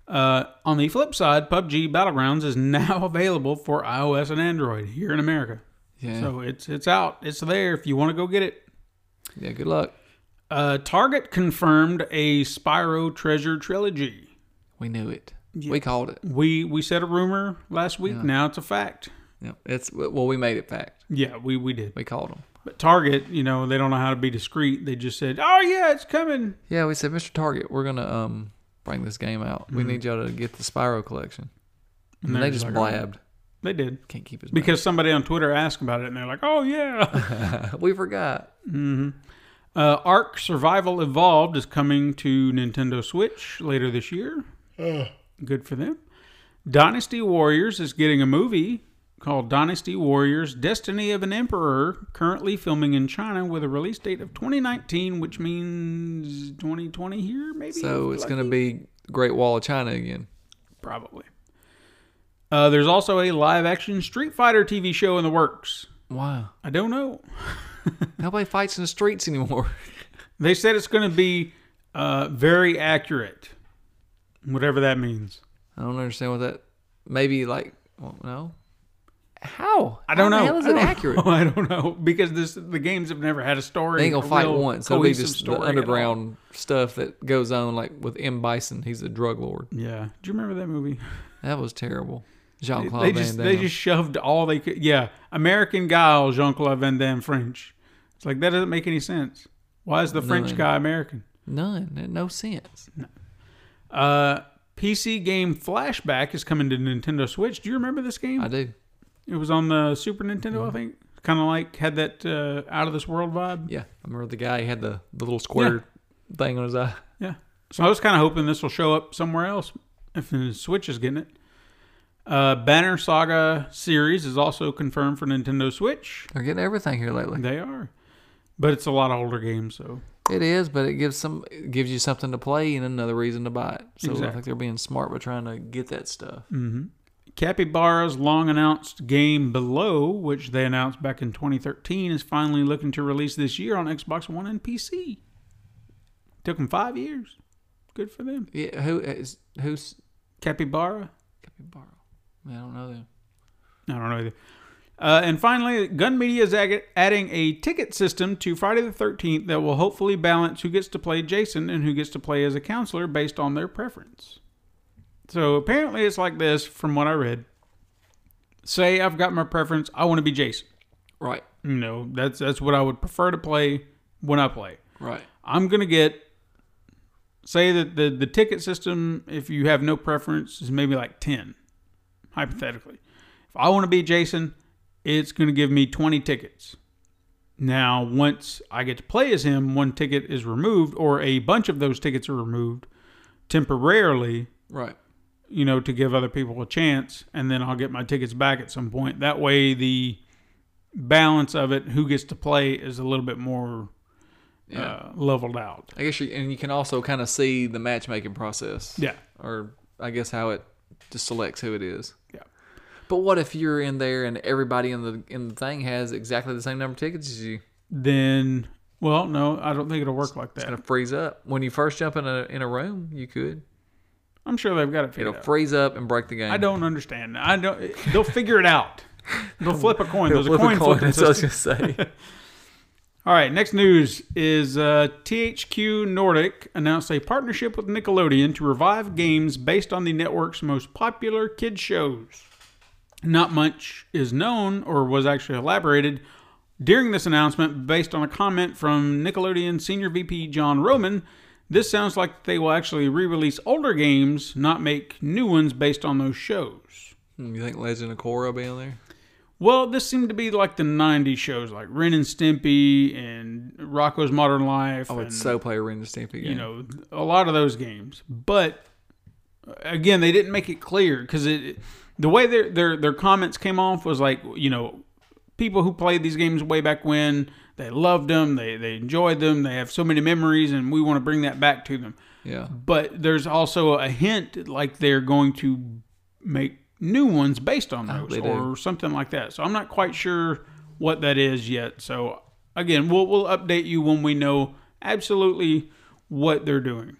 Uh, on the flip side, PUBG Battlegrounds is now available for iOS and Android here in America. Yeah, So it's it's out. It's there if you want to go get it. yeah. Good luck. Uh, Target confirmed a Spyro Treasure trilogy. We knew it. We called it. We we said a rumor last week. Now it's a fact. Yeah, it's well, we made it fact. Yeah, we we did. We called them. But Target, you know, they don't know how to be discreet. They just said, "Oh yeah, it's coming." Yeah, we said, Mr. Target, we're gonna um bring this game out. We need y'all to get the Spyro collection. And, they're they just just like, blabbed. They did. Can't keep his Because somebody on Twitter asked about it, and they're like, "Oh yeah." we forgot. uh, Ark Survival Evolved is coming to Nintendo Switch later this year. Good for them. Dynasty Warriors is getting a movie called Dynasty Warriors: Destiny of an Emperor, currently filming in China with a release date of 2019, which means 2020 here, maybe. So it's gonna be Great Wall of China again. probably. Uh, there's also a live-action Street Fighter TV show in the works. Wow. I don't know. Nobody fights in the streets anymore. They said it's going to be uh, very accurate, whatever that means. I don't understand what that. Maybe like, well, no. How? I don't How know. Hell is it accurate? I don't know because this the games have never had a story. They ain't gonna fight once. It'll be just the underground stuff that goes on, like with M Bison. He's a drug lord. Yeah. Do you remember that movie? That was terrible. Jean They Claude Van just Damme. they just shoved all they could. Yeah, American Guile, Jean Claude Van Damme, French. It's like that doesn't make any sense. Why is the French guy American? None. No sense. Uh, PC game Flashback is coming to Nintendo Switch. Do you remember this game? I do. It was on the Super Nintendo, I think. Kind of like had that uh, out of this world vibe. Yeah, I remember the guy had the, the little square thing on his eye. Yeah. So I was kind of hoping this will show up somewhere else if the Switch is getting it. Uh, Banner Saga series is also confirmed for Nintendo Switch. They're getting everything here lately. They are, but it's a lot of older games, so It is, but it gives some it gives you something to play and another reason to buy it. So I think they're being smart by trying to get that stuff. Capybara's long announced game Below, which they announced back in 2013, is finally looking to release this year on Xbox One and PC. Took them five years. Good for them. Yeah, who is who's Capybara. Capybara? I don't know them. I don't know either. Uh, and finally, Gun Media is ag- adding a ticket system to Friday the 13th that will hopefully balance who gets to play Jason and who gets to play as a counselor based on their preference. So apparently, it's like this from what I read. Say I've got my preference, I want to be Jason. Right, You know, that's that's what I would prefer to play when I play. right, I'm gonna get say that the the ticket system, if you have no preference, is maybe like ten, hypothetically. If I want to be Jason, it's gonna give me twenty tickets. Now, once I get to play as him, one ticket is removed, or a bunch of those tickets are removed temporarily, right. you know, to give other people a chance, and then I'll get my tickets back at some point. That way, the balance of it, who gets to play, is a little bit more Yeah. uh, leveled out. I guess you and you can also kind of see the matchmaking process. Yeah. Or I guess how it just selects who it is. But what if you're in there and everybody in the in the thing has exactly the same number of tickets as you? then well no i don't think it'll work like that. It's gonna freeze up when you first jump in a in a room. You could. i'm sure they've got it figured out. It'll out freeze up and break the game. i don't understand i don't they'll figure it out they'll flip a coin there's a coin flipping That's what I was gonna say. all right next news is uh, thq nordic announced a partnership with nickelodeon to revive games based on the network's most popular kids shows not much is known or was actually elaborated during this announcement based on a comment from Nickelodeon senior VP John Roman. This sounds like they will actually re release older games, not make new ones based on those shows. Hmm, you think Legend of Korra will be on there? Well, this seemed to be like the 90s shows like Ren and Stimpy and Rocko's Modern Life. I would and, so play Ren and Stimpy game. you know, a lot of those games. But again, they didn't make it clear because it, the way their, their their comments came off was like, you know, people who played these games way back when they loved them, they they enjoyed them, they have so many memories, and we want to bring that back to them. yeah. But there's also a hint like they're going to make new ones based on those they do. or something like that. So I'm not quite sure what that is yet. So again, we'll we'll update you when we know absolutely what they're doing.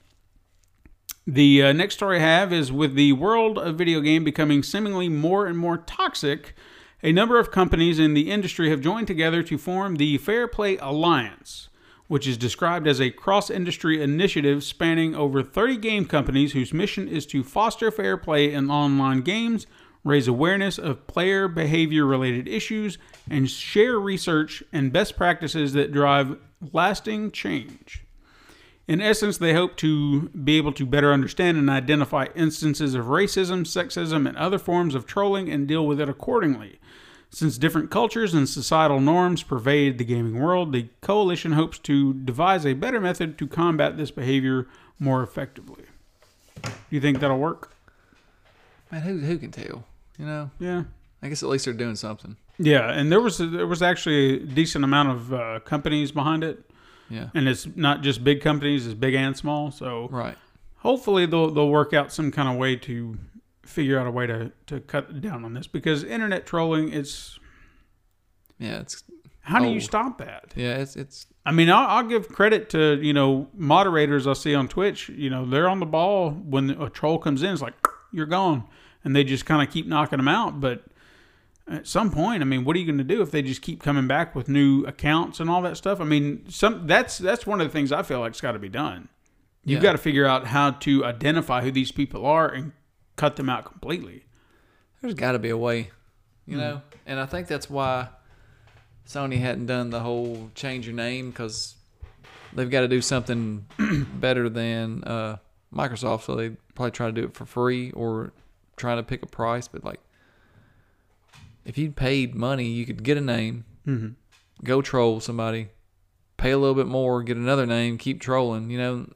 The uh, next story I have is with the world of video game becoming seemingly more and more toxic, a number of companies in the industry have joined together to form the Fair Play Alliance, which is described as a cross industry initiative spanning over 30 game companies whose mission is to foster fair play in online games, raise awareness of player behavior related issues, and share research and best practices that drive lasting change. In essence, they hope to be able to better understand and identify instances of racism, sexism, and other forms of trolling and deal with it accordingly. Since different cultures and societal norms pervade the gaming world, the coalition hopes to devise a better method to combat this behavior more effectively. Do you think that'll work? Man, who who can tell? You know. Yeah. I guess at least they're doing something. Yeah, and there was there was actually a decent amount of uh, companies behind it, Yeah. and it's not just big companies; it's big and small. So Right. hopefully they'll they'll work out some kind of way to figure out a way to to cut down on this because internet trolling it's Yeah. It's how do you stop that yeah. It's it's i mean I'll, I'll give credit to you know moderators i see on twitch you know they're on the ball when a troll comes in it's like you're gone and they just kind of keep knocking them out but at some point i mean what are you going to do if they just keep coming back with new accounts and all that stuff i mean some that's that's one of the things i feel like has got to be done you've Yeah. got to figure out how to identify who these people are and cut them out completely there's got to be a way, you Hmm. know. And I think that's why Sony hadn't done the whole change your name because they've got to do something better than uh, Microsoft. So they probably try to do it for free or trying to pick a price. But like, if you paid money, you could get a name, Mhm. go troll somebody, pay a little bit more, get another name, keep trolling. You know.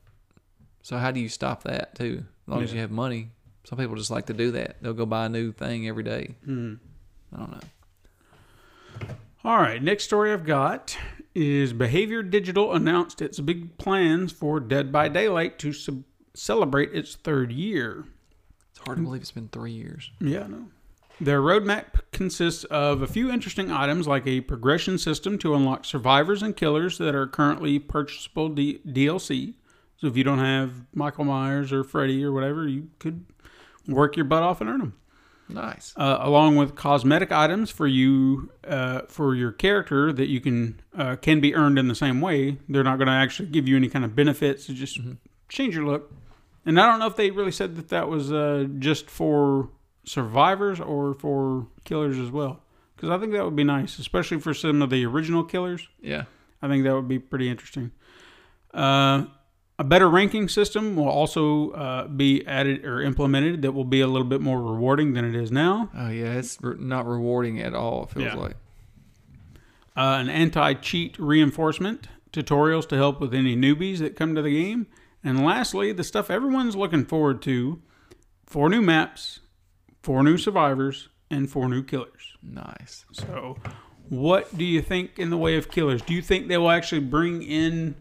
So how do you stop that too? As long as you have money. Some people just like to do that. They'll go buy a new thing every day. Hmm. I don't know. All right, next story I've got is Behavior Digital announced its big plans for Dead by Daylight to sub- celebrate its third year. It's hard to believe it's been three years. Yeah, no. Their roadmap consists of a few interesting items like a progression system to unlock survivors and killers that are currently purchasable D- DLC. So if you don't have Michael Myers or Freddy or whatever, you could work your butt off and earn them. Nice. Uh, along with cosmetic items for you uh, for your character that you can uh, can be earned in the same way. They're not going to actually give you any kind of benefits. to just change your look. And I don't know if they really said that that was uh, just for survivors or for killers as well. Because I think that would be nice, especially for some of the original killers. Yeah. I think that would be pretty interesting. Uh, a better ranking system will also uh, be added or implemented that will be a little bit more rewarding than it is now. Oh yeah, it's re- not rewarding at all. It feels Yeah. like. Uh, an anti cheat reinforcement, tutorials to help with any newbies that come to the game. And lastly, the stuff everyone's looking forward to four new maps, four new survivors, and four new killers. Nice. So, what do you think in the way of killers? Do you think they will actually bring in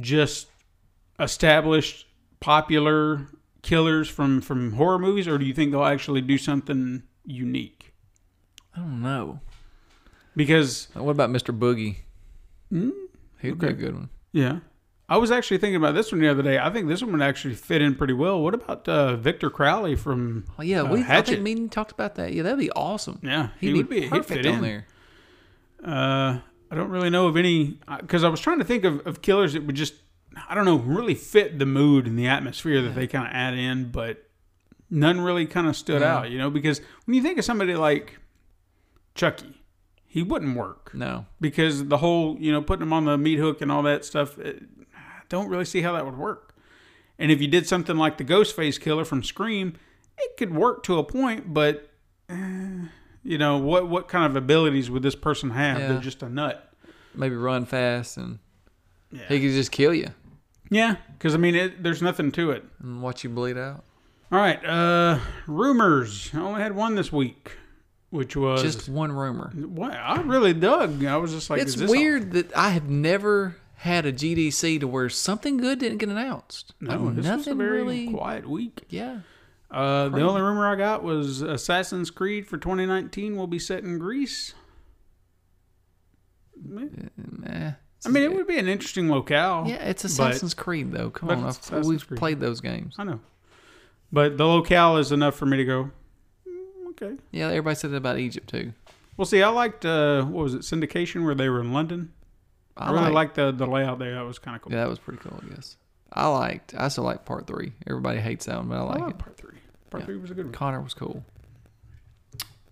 just established, popular killers from from horror movies, or do you think they'll actually do something unique? I don't know. Because What about Mr. Boogie? Hmm? He'd be a good one. yeah, I was actually thinking about this one the other day. I think this one would actually fit in pretty well. What about uh, Victor Crowley from? Oh yeah, uh, we I think me talked about that. Yeah, that'd be awesome. Yeah, He'd he be would be he'd perfect on in. there. Uh, I don't really know of any because I was trying to think of, of killers that would just I don't know really fit the mood and the atmosphere that they kind of add in, but none really kind of stood Yeah. out. You know, because when you think of somebody like Chucky, he wouldn't work No. because the whole you know putting him on the meat hook and all that stuff. It, don't really see how that would work. And if you did something like the Ghostface killer from Scream, it could work to a point, but eh, you know what what kind of abilities would this person have? Yeah. They're just a nut. Maybe run fast and Yeah, he could just kill you yeah. Because I mean, it, there's nothing to it. and watch you bleed out. All right, uh, rumors. I only had one this week, which was Just one rumor. what I really dug. I was just like, it's is this weird that I have never had a GDC to where something good didn't get announced. A, Like, no, this was a nothing very really. quiet week. Yeah. Uh, the only rumor I got was Assassin's Creed for 2019 will be set in Greece. Meh. I mean, it would be an interesting locale. Yeah, it's Assassin's Creed though. Come on, Assassin's we've Creed. played those games. I know, but the locale is enough for me to go. "Mm, Okay, Yeah, everybody said that about Egypt too. well, see, I liked uh, what was it, Syndication, where they were in London. I, I, really like, liked the the layout there. That was kind of cool. Yeah, that was pretty cool. I guess. I liked. I still like part three. Everybody hates that one, but I I like like it. part three. Part Yeah. three was a good one. Connor was cool.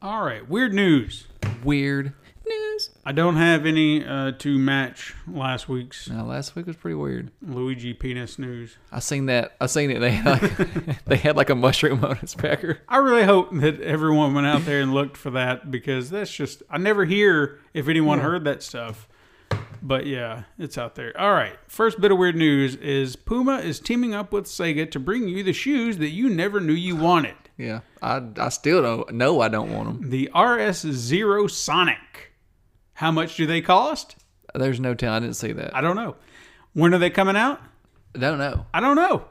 All right, weird news. Weird news. I don't have any uh, to match last week's Now last week was pretty weird. Luigi penis news. I seen that. I seen it. They had like, they had like a mushroom on his pecker. I really hope that everyone went out there and looked for that because that's just I never hear if anyone heard that stuff. But yeah, it's out there. All right. First bit of weird news is Puma is teaming up with Sega to bring you the shoes that you never knew you wanted. Yeah, I I still don't know. I don't want them. The RS0 Sonic. How much do they cost? There's no telling. I didn't see that. I don't know. When are they coming out? I don't know. I don't know.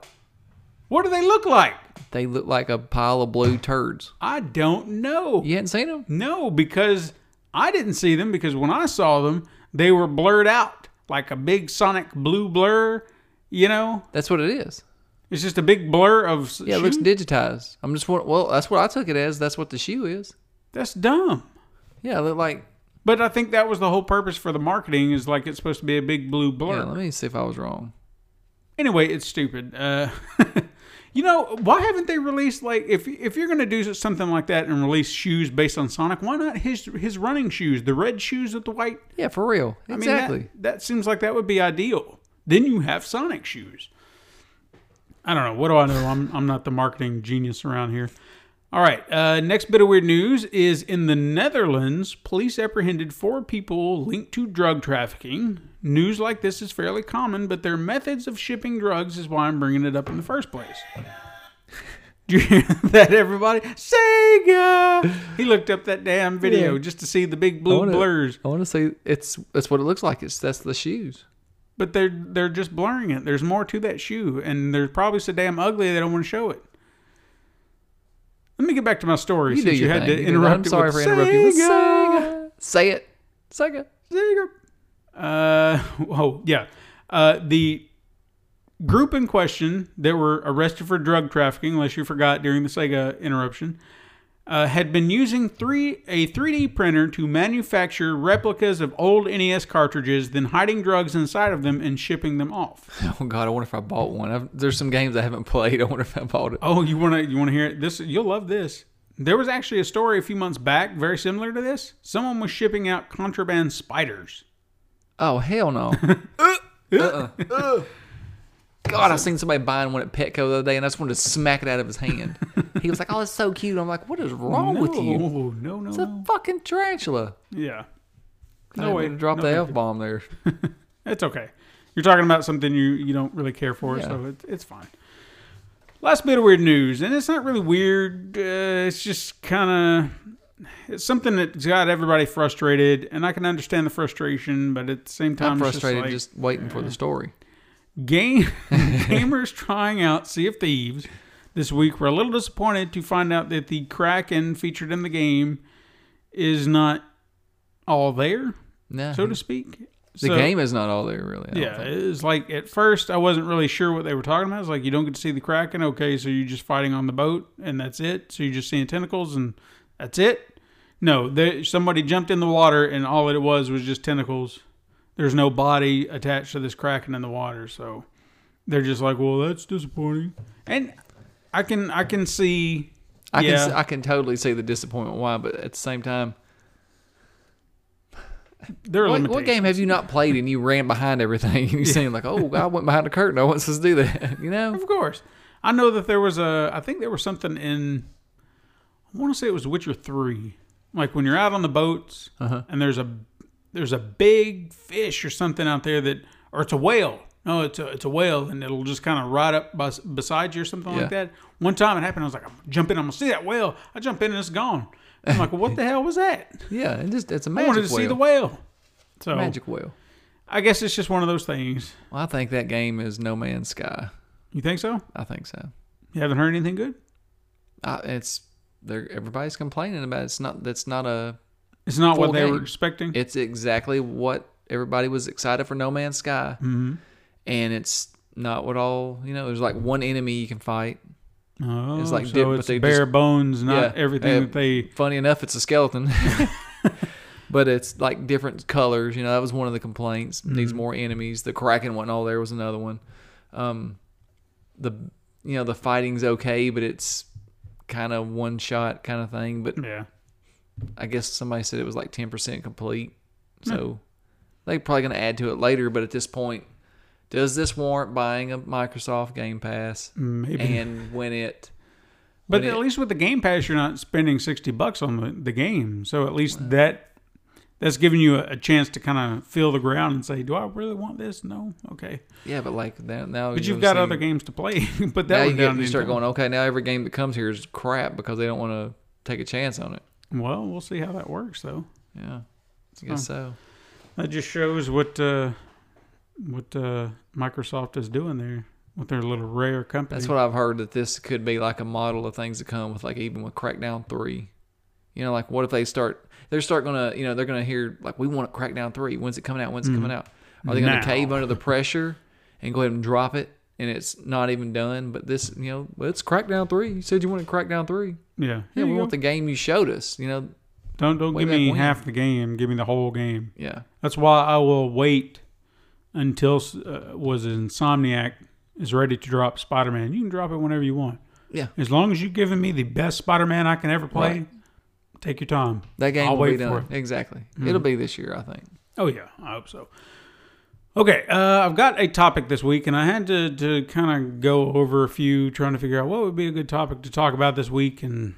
What do they look like? They look like a pile of blue turds. I don't know. You hadn't seen them? No, because I didn't see them because when I saw them, they were blurred out like a big sonic blue blur. You know, That's what it is. it's just a big blur of. Yeah, it looks digitized. I'm just well. That's what I took it as. That's what the shoe is. That's dumb. Yeah, like. But I think that was the whole purpose for the marketing is like it's supposed to be a big blue blur. Yeah, let me see if I was wrong. Anyway, it's stupid. Uh, you know, why haven't they released like if if you're going to do something like that and release shoes based on Sonic, why not his his running shoes, the red shoes with the white Yeah, for real. I mean, Exactly. that, that seems like that would be ideal. Then you have Sonic shoes. I don't know. What do I know? I'm, I'm not the marketing genius around here. All right. Uh, next bit of weird news is in the Netherlands, police apprehended four people linked to drug trafficking. News like this is fairly common, but their methods of shipping drugs is why I'm bringing it up in the first place. Do you hear that, everybody? Sega! He looked up that damn video Yeah. just to see the big I blue wanna- blurs. I want to say it's that's what it looks like. It's that's the shoes. But they're they're just blurring it. There's more to that shoe, and they're probably so damn ugly they don't want to show it. Let me get back to my story You since you had thing. to You interrupt I'm it sorry for interrupting you. with Sega. Sega. Say it. Sega. Sega. Uh, oh yeah. Uh, the group in question that were arrested for drug trafficking, unless you forgot during the Sega interruption, uh, had been using three a 3D printer to manufacture replicas of old NES cartridges, then hiding drugs inside of them and shipping them off. Oh God, I wonder if I bought one. I've, there's some games I haven't played. I wonder if I bought it. Oh, you want to you want to hear it? This you'll love this. There was actually a story a few months back, very similar to this. Someone was shipping out contraband spiders. Oh hell no. uh-uh. God, I seen somebody buying one at Petco the other day, and I just wanted to smack it out of his hand. He was like, "Oh, it's so cute." I'm like, "What is wrong with you? No, no, no, It's a no. fucking tarantula." Yeah. No No way to drop no the f bomb there. It's okay. You're talking about something you, you don't really care for, Yeah. so it, it's fine. Last bit of weird news, and it's not really weird. Uh, it's just kind of it's something that's got everybody frustrated, and I can understand the frustration, but at the same time, I'm it's just frustrated like, just waiting for the story. Game gamers trying out Sea of Thieves this week were a little disappointed to find out that the Kraken featured in the game is not all there, so to speak. the So- game is not all there really. I Yeah, think. it was like at first I wasn't really sure what they were talking about. It's like you don't get to see the Kraken. Okay, so you're just fighting on the boat and that's it. So you're just seeing tentacles and that's it. No, there, somebody jumped in the water and all it was was just tentacles. There's no body attached to this Kraken in the water, so they're just like, well, that's disappointing. And I can I can see. I yeah, can I can totally see the disappointment why, but at the same time, there are what, what game have you not played and you ran behind everything and you seem like, oh, I went behind the curtain. I want us to do that. You know? Of course. I know that there was a. I think there was something in. I want to say it was Witcher three. Like when you're out on the boats Uh-huh. and there's a there's a big fish or something out there that, or it's a whale. No, it's a it's a whale and it'll just kind of ride up bes- beside you or something Yeah. like that. One time it happened. I was like, I'm jumping. I'm gonna see that whale. I jump in and it's gone. I'm like, well, what the hell was that? Yeah, and just it's a magic I wanted to whale. see the whale. So Magic whale. I guess it's just one of those things. Well, I think that game is No Man's Sky. You think so? I think so. You haven't heard anything good? Uh, it's they're everybody's complaining about it. It's not that's not a It's not what they were expecting. it's exactly what everybody was excited for No Man's Sky. mm-hmm. And it's not what all you know, there's like one enemy you can fight. Oh, It's like so dip, but it's they bare just- bones, not Yeah, everything that they. Funny enough, it's a skeleton. but it's like different colors. You know, that was one of the complaints. Mm-hmm. Needs more enemies. The Kraken wasn't all there was another one. Um, the you know the fighting's okay, but it's kind of one shot kind of thing. But Yeah, I guess somebody said it was like ten percent complete. Hmm. So they're probably going to add to it later. But at this point, does this warrant buying a Microsoft Game Pass? Mm, maybe. And when it but when at it- least with the Game Pass, you're not spending sixty bucks on the, the game. So at least that that's giving you a, a chance to kind of feel the ground and say, "Do I really want this? No, okay." yeah, but like that now But you're you've got other games to play. but that now you, get, you start going, okay, now every game that comes here is crap because they don't want to take a chance on it. Well, we'll see how that works, though. Yeah, I guess so. That just shows what uh, what uh, Microsoft is doing there with their little rare company. That's what I've heard that this could be like a model of things to come with, like even with Crackdown Three. You know, like what if they start? They're start gonna, you know, they're gonna hear like we want Crackdown Three. When's it coming out? When's it coming out? Are they gonna Now. cave under the pressure and go ahead and drop it? And it's not even done. But this, you know, well, it's Crackdown Three. You said you wanted Crackdown Three. yeah. Yeah, we you want the game you showed us. You know, Don't don't give me when. half the game. Give me the whole game. yeah, That's why I will wait until uh, was Insomniac is ready to drop Spider Man. You can drop it whenever you want, yeah. as long as you've given me the best Spider Man I can ever play. Right. Take your time. That game I'll will be wait for done it. Mm-hmm. exactly. It'll be this year, I think. Oh yeah, I hope so. Okay, uh, I've got a topic this week, and I had to to kind of go over a few, trying to figure out what would be a good topic to talk about this week. And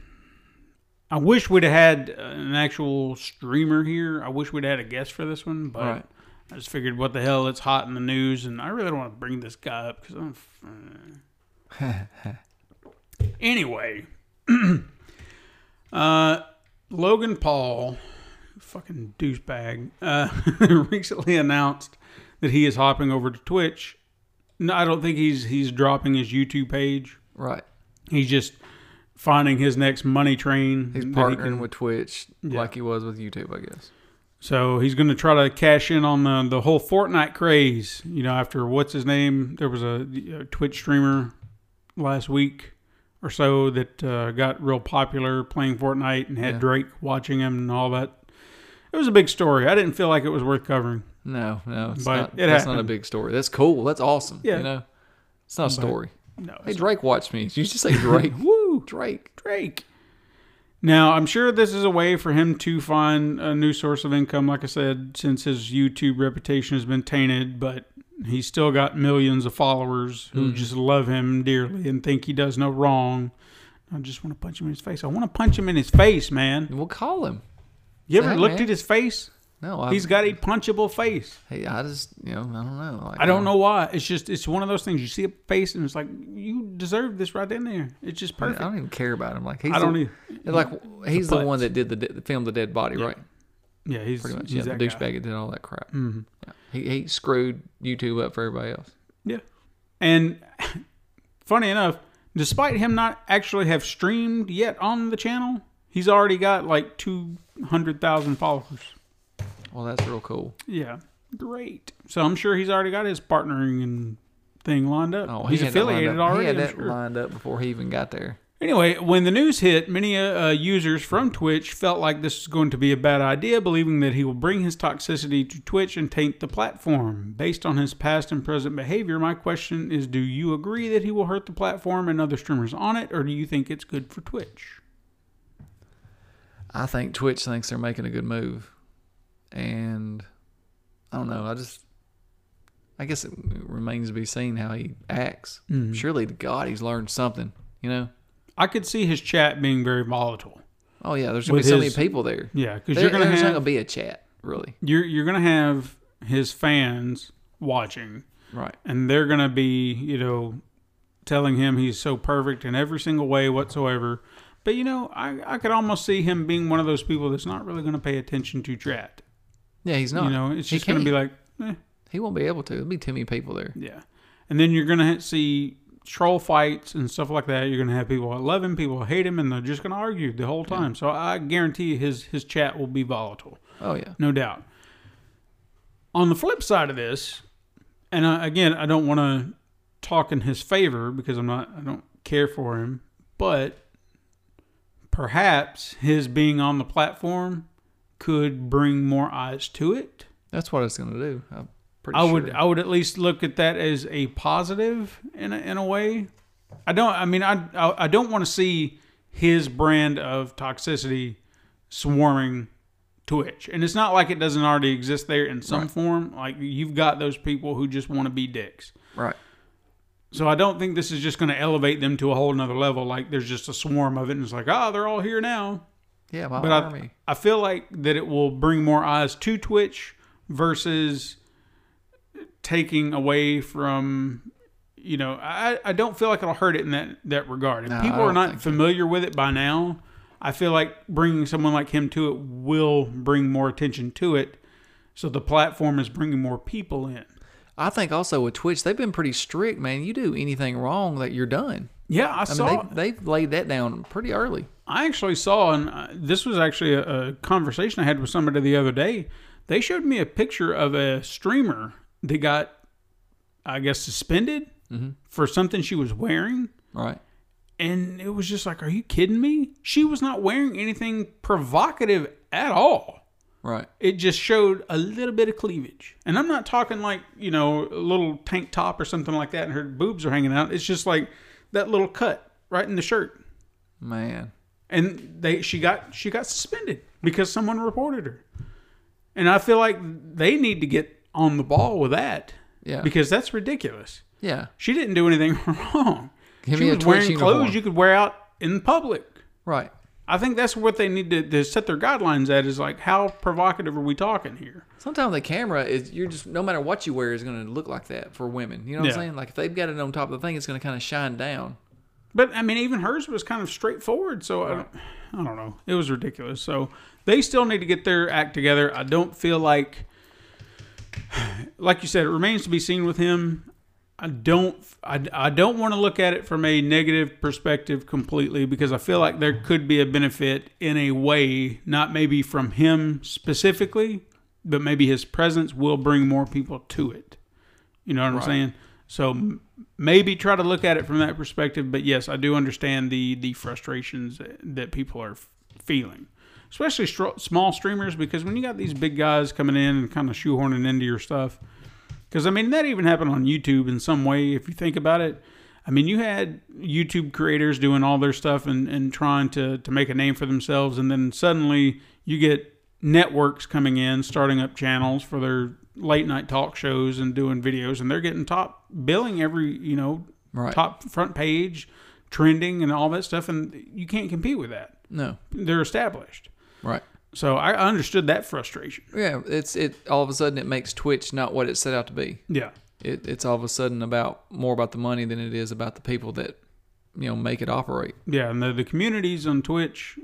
I wish we'd have had an actual streamer here. I wish we'd had a guest for this one, but Right. I just figured, what the hell? It's hot in the news, and I really don't want to bring this guy up because I'm. uh. anyway, uh, Logan Paul, fucking douchebag, uh, recently announced that he is hopping over to Twitch. No, I don't think he's he's dropping his YouTube page. Right. He's just finding his next money train. He's that he partnering can- with Twitch Yeah. like he was with YouTube, I guess. So he's going to try to cash in on the the whole Fortnite craze. You know, after what's his name? There was a, a Twitch streamer last week or so that uh, got real popular playing Fortnite and had Yeah. Drake watching him and all that. It was a big story. I didn't feel like it was worth covering. No, no, it's But not. it that's not a big story. That's cool. That's awesome. Yeah. you know, it's not a story. No, Hey, Drake watched me. You just say Drake. Woo! Drake. Drake. Now, I'm sure this is a way for him to find a new source of income, like I said, since his YouTube reputation has been tainted, but he's still got millions of followers who Mm-hmm. just love him dearly and think he does no wrong. I just want to punch him in his face. I want to punch him in his face, man. We'll call him. You ever looked man. at his face? No, I, He's got a punchable face. Hey, I just you know I don't know. Like, I don't know why. It's just it's one of those things. You see a face and it's like you deserve this right in there. It's just perfect. I don't even care about him. Like he's I don't the, either. like he's the putz. one that did the de- filmed the dead body, right? Yeah, he's, Pretty much. he's yeah, the douchebag that did all that crap. Mm-hmm. Yeah. He he screwed YouTube up for everybody else. Yeah. And funny enough, despite him not actually have streamed yet on the channel, he's already got like 200,000 followers. Well, that's real cool. Yeah. Great. So I'm sure he's already got his partnering and thing lined up. Oh, he's he affiliated up. already. He had I'm that sure. lined up before he even got there. Anyway, when the news hit, many uh, uh, users from Twitch felt like this was going to be a bad idea, believing that he will bring his toxicity to Twitch and taint the platform. Based on his past and present behavior, my question is do you agree that he will hurt the platform and other streamers on it, or do you think it's good for Twitch? I think Twitch thinks they're making a good move, and I don't know. I just, I guess it remains to be seen how he acts. Mm-hmm. Surely to God, he's learned something. You know? I could see his chat being very volatile. Oh yeah, there's gonna With be so many people there. Yeah, because There- you're gonna there's not have gonna be a chat really. you're you're gonna have his fans watching, Right. and they're gonna be you know telling him he's so perfect in every single way whatsoever. But you know, I I could almost see him being one of those people that's not really gonna pay attention to chat. Yeah, he's not. You know, it's just gonna be like, eh, He won't be able to. There'll be too many people there. yeah. And then you're gonna see troll fights and stuff like that. You're gonna have people that love him, people hate him, and they're just gonna argue the whole time. So I guarantee his his chat will be volatile. Oh yeah. no doubt. On the flip side of this, and I, again, I don't want to talk in his favor because I'm not, I don't care for him, but perhaps his being on the platform could bring more eyes to it. That's what it's gonna do. I'm pretty I sure. would, I would at least look at that as a positive in a, in a way. I don't, I mean, I, I, I don't want to see his brand of toxicity swarming Twitch. And it's not like it doesn't already exist there in some Right. form. Like you've got those people who just want to be dicks. right. So I don't think this is just going to elevate them to a whole nother level. Like there's just a swarm of it, and it's like, oh, they're all here now. Yeah, my But I, army. I feel like that it will bring more eyes to Twitch versus taking away from. You know, I, I don't feel like it'll hurt it in that that regard. If No, people are not familiar with it by now, I feel like bringing someone like him to it will bring more attention to it. So the platform is bringing more people in. I think also with Twitch, they've been pretty strict, man. You do anything wrong that you're done. Yeah, I, I saw. mean, they, they've laid that down pretty early. I actually saw, and uh, this was actually a, a conversation I had with somebody the other day. They showed me a picture of a streamer that got, I guess, suspended for something she was wearing. Right. And it was just like, are you kidding me? She was not wearing anything provocative at all. Right. It just showed a little bit of cleavage. And I'm not talking like, you know, a little tank top or something like that and her boobs are hanging out. It's just like that little cut right in the shirt. Man. and they she got she got suspended because someone reported her. And I feel like they need to get on the ball with that Yeah. because that's ridiculous. yeah. She didn't do anything wrong. Give she was wearing uniform. clothes you could wear out in public. Right. I think that's what they need to, to set their guidelines at is like how provocative are we talking here? Sometimes the camera is you're just no matter what you wear is going to look like that for women. You know what Yeah. I'm saying? Like if they've got it on top of the thing, it's going to kind of shine down. But I mean, even hers was kind of straightforward. So I, don't, I don't know. It was ridiculous. So they still need to get their act together. I don't feel like, like you said, it remains to be seen with him. I don't. I, I don't want to look at it from a negative perspective completely because I feel like there could be a benefit in a way, not maybe from him specifically, but maybe his presence will bring more people to it. You know what I'm saying? So maybe try to look at it from that perspective. But yes, I do understand the the frustrations that- people are feeling, especially str- small streamers. Because when you got these big guys coming in and kind of shoehorning into your stuff, because I mean that even happened on YouTube in some way. If you think about it, I mean you had YouTube creators doing all their stuff and, and trying to to make a name for themselves, and then suddenly you get networks coming in, starting up channels for their late night talk shows and doing videos, and they're getting top billing every you know Right. top front page, trending and all that stuff, and you can't compete with that. No. They're established. Right. So I understood that frustration. Yeah, it's it. All of a sudden, it makes Twitch not what it set out to be. Yeah. It, it's all of a sudden about more about the money than it is about the people that you know make it operate. Yeah, and the, the communities on Twitch,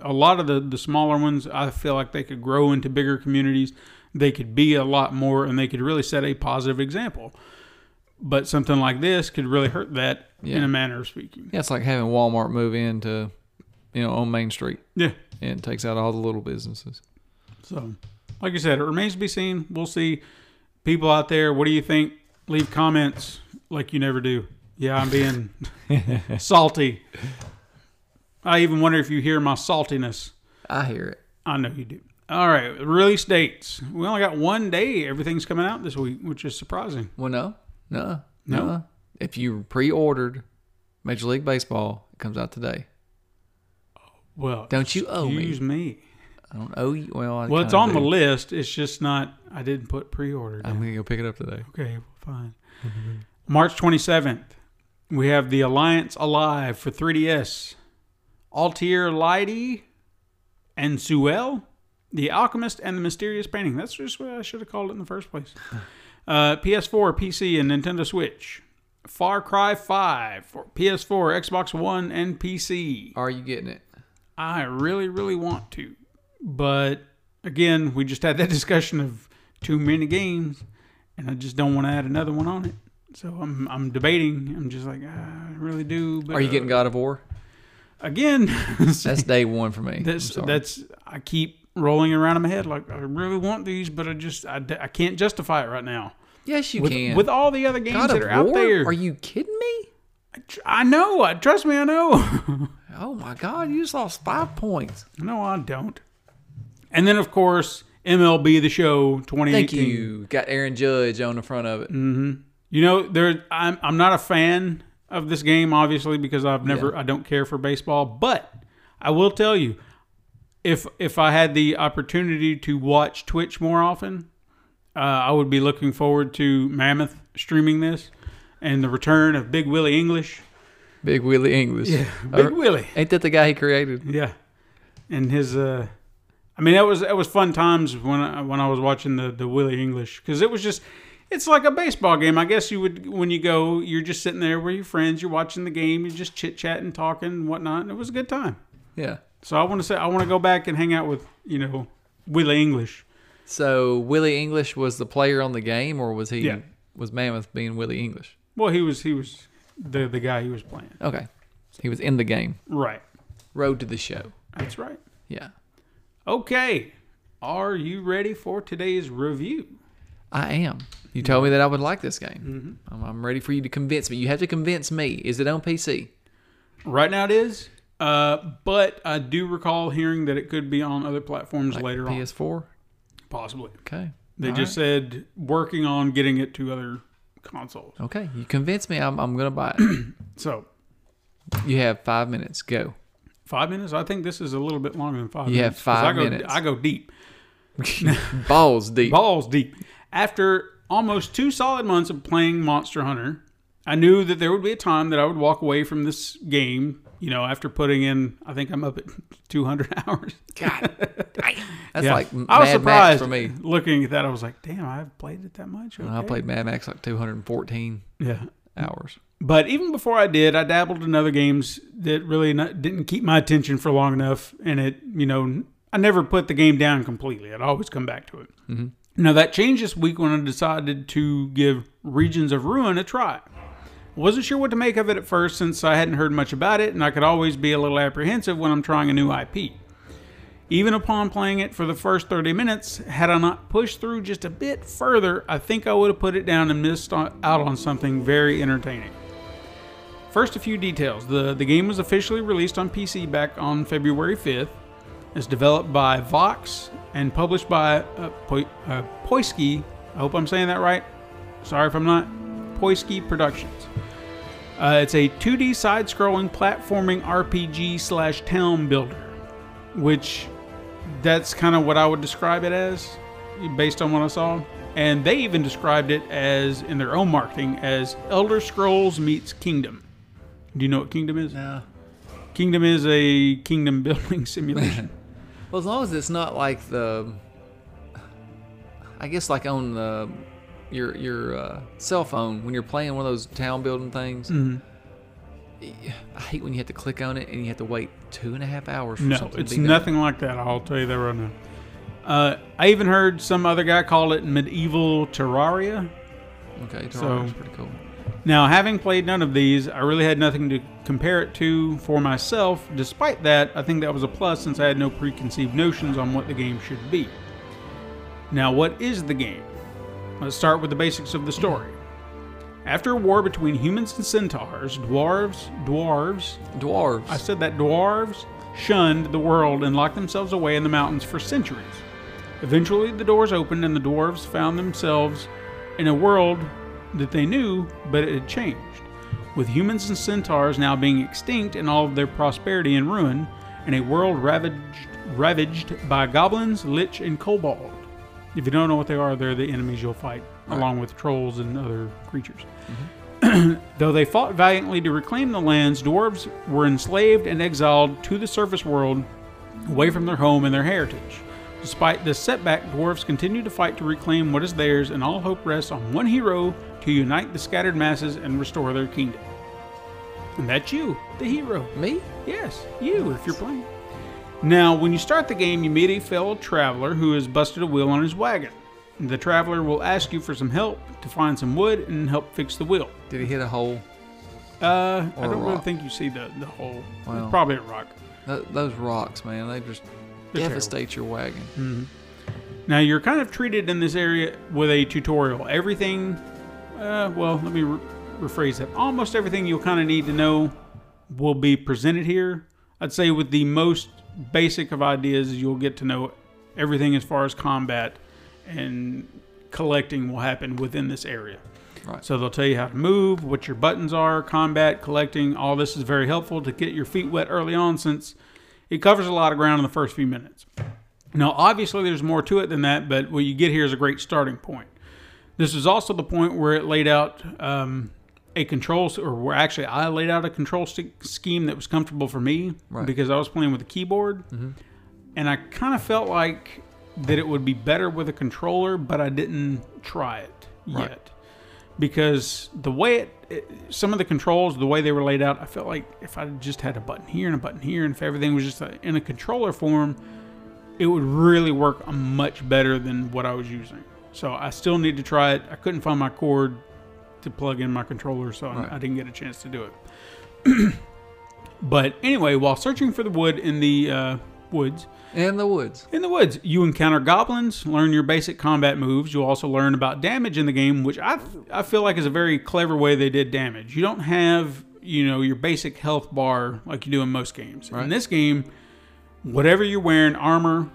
a lot of the, the smaller ones, I feel like they could grow into bigger communities. They could be a lot more, and they could really set a positive example. But something like this could really hurt that in a manner of speaking. Yeah, it's like having Walmart move into you know on Main Street Yeah. And takes out all the little businesses. So, like I said, it remains to be seen. We'll see. People out there, what do you think? Leave comments like you never do. Yeah, I'm being salty. I even wonder if you hear my saltiness. I hear it. I know you do. All right, release dates. We only got one day. Everything's coming out this week, which is surprising. Well, no, no, No? no. If you pre-ordered Major League Baseball, it comes out today. Well, Don't you owe me. excuse me. I don't owe you. Well, I Well, it's on the list. It's just not. I didn't put pre-order. I'm gonna go pick it up today. Okay, fine. March 27th, we have the Alliance Alive for 3DS. Atelier Lydie and Suelle, The Alchemist and the Mysterious Painting. That's just what I should have called it in the first place. Uh, PS4, PC, and Nintendo Switch. Far Cry 5 for PS4, Xbox One, and PC. Are you getting it? I really, really want to. But again, we just had that discussion of too many games, and I just don't want to add another one on it. So I'm I'm debating. I'm just like ah, I really do. But Are you getting uh, God of War? again? That's day one for me. That's that's I keep rolling around in my head like I really want these, but I just I, I can't justify it right now. yes, you With, can. with all the other games God that are out there, Are you kidding me? I know. I- Trust me, I know. Oh my God! You just lost five points. no, I don't. And then of course MLB the Show 2018. Thank you. Got Aaron Judge on the front of it. You know, there I'm I'm not a fan of this game, obviously, because I've never I don't care for baseball. But I will tell you, if if I had the opportunity to watch Twitch more often, uh, I would be looking forward to Mammoth streaming this and the return of Big Willie English. Big Willie English. Yeah. Big Willie. Ain't that the guy he created? Yeah, and his uh, I mean that was that was fun times when I, when I was watching the the Willie English because it was just it's like a baseball game. I guess you would when you go, you're just sitting there with your friends, you're watching the game, you're just chit chatting, talking, and whatnot. And it was a good time. Yeah. So I want to say I want to go back and hang out with you know Willie English. So Willie English was the player on the game, or was he? Yeah. Was Mammoth being Willie English? Well, he was he was the the guy he was playing. Okay. He was in the game. Right. Road to the show. That's right. Yeah. Okay. Are you ready for today's review? I am. You told me that I would like this game. I'm, I'm ready for you to convince me. You have to convince me. Is it on PC? Right now it is. Uh, but I do recall hearing that it could be on other platforms later on. PS4? Possibly. Okay. They All just said working on getting it to other consoles. Okay. You convince me. I'm, I'm going to buy it. So you have five minutes. Go. five minutes. I think this is a little bit longer than five You have five I go, minutes. I go deep, Balls deep. balls deep. After almost two solid months of playing Monster Hunter, I knew that there would be a time that I would walk away from this game. You know, after putting in, I think I'm up at 200 hours. God. That's Yeah. like I was Mad surprised Max for me. Looking at that, I was like, "Damn, I've played it that much." I played Mad Max like 214 Yeah, hours. But even before I did, I dabbled in other games that really not, didn't keep my attention for long enough, and it, you know, I never put the game down completely. I'd always come back to it. Mm-hmm. Now that changed this week when I decided to give Regions of Ruin a try. Wasn't sure what to make of it at first since I hadn't heard much about it, and I could always be a little apprehensive when I'm trying a new IP. Even upon playing it for the first 30 minutes, had I not pushed through just a bit further, I think I would have put it down and missed out on something very entertaining. First, a few details. The, the game was officially released on PC back on February 5th. It's developed by Vox and published by uh, po- uh, Poisky. I hope I'm saying that right. Sorry if I'm not. Poisky Productions. Uh, it's a 2D side-scrolling platforming RPG slash town builder, which that's kind of what I would describe it as, based on what I saw. And they even described it as, in their own marketing, as Elder Scrolls meets Kingdom. Do you know what Kingdom is? Yeah. Kingdom is a kingdom building simulation. Well, as long as it's not like the, I guess like on the, your your uh, cell phone when you're playing one of those town building things. Mm-hmm. I hate when you have to click on it and you have to wait two and a half hours. For no, something it's to be done. nothing like that. I'll tell you that right now. Uh, I even heard some other guy call it medieval Terraria. Okay, So- Terraria's pretty cool. Now, having played none of these, I really had nothing to compare it to for myself. Despite that, I think that was a plus since I had no preconceived notions on what the game should be. Now, what is the game? Let's start with the basics of the story. After a war between humans and centaurs, dwarves, dwarves, Dwarves. I said that dwarves shunned the world and locked themselves away in the mountains for centuries. Eventually, the doors opened and the dwarves found themselves in a world that they knew, but it had changed. With humans and centaurs now being extinct and all of their prosperity in ruin, and a world ravaged, ravaged by goblins, lich, and kobold. If you don't know what they are, they're the enemies you'll fight, along with trolls and other creatures. Mm-hmm. Though they fought valiantly to reclaim the lands, dwarves were enslaved and exiled to the surface world, away from their home and their heritage. Despite this setback, dwarves continue to fight to reclaim what is theirs, and all hope rests on one hero to unite the scattered masses and restore their kingdom. And that's you, the hero. Me? Yes, you, if you're playing. Now, when you start the game, you meet a fellow traveler who has busted a wheel on his wagon. The traveler will ask you for some help to find some wood and help fix the wheel. Did he hit a hole? Uh, I don't really rock. think you see the, the hole. Well. it's probably a rock. Th- those rocks, man, they just They're devastate your wagon. Now, you're kind of treated in this area with a tutorial. Everything, uh, well, let me re- rephrase that. Almost everything you'll kind of need to know will be presented here. I'd say with the most basic of ideas, you'll get to know everything as far as combat and collecting will happen within this area. Right. So they'll tell you how to move, what your buttons are, combat, collecting. All this is very helpful to get your feet wet early on since it covers a lot of ground in the first few minutes. Now, obviously, there's more to it than that, but what you get here is a great starting point. This is also the point where it laid out um, a control, or where actually I laid out a control stick scheme that was comfortable for me Right. because I was playing with a keyboard, mm-hmm. and I kind of felt like that it would be better with a controller, but I didn't try it Right. yet because the way it, it, some of the controls, the way they were laid out, I felt like if I just had a button here and a button here, and if everything was just a, in a controller form, it would really work uh, much better than what I was using. So I still need to try it. I couldn't find my cord to plug in my controller, so I- Right. I didn't get a chance to do it. but anyway, while searching for the wood in the uh, woods, In the woods. in the woods, you encounter goblins, learn your basic combat moves. You'll also learn about damage in the game, which I, I feel like is a very clever way they did damage. You don't have, you know, your basic health bar like you do in most games. In this game, whatever you're wearing, armor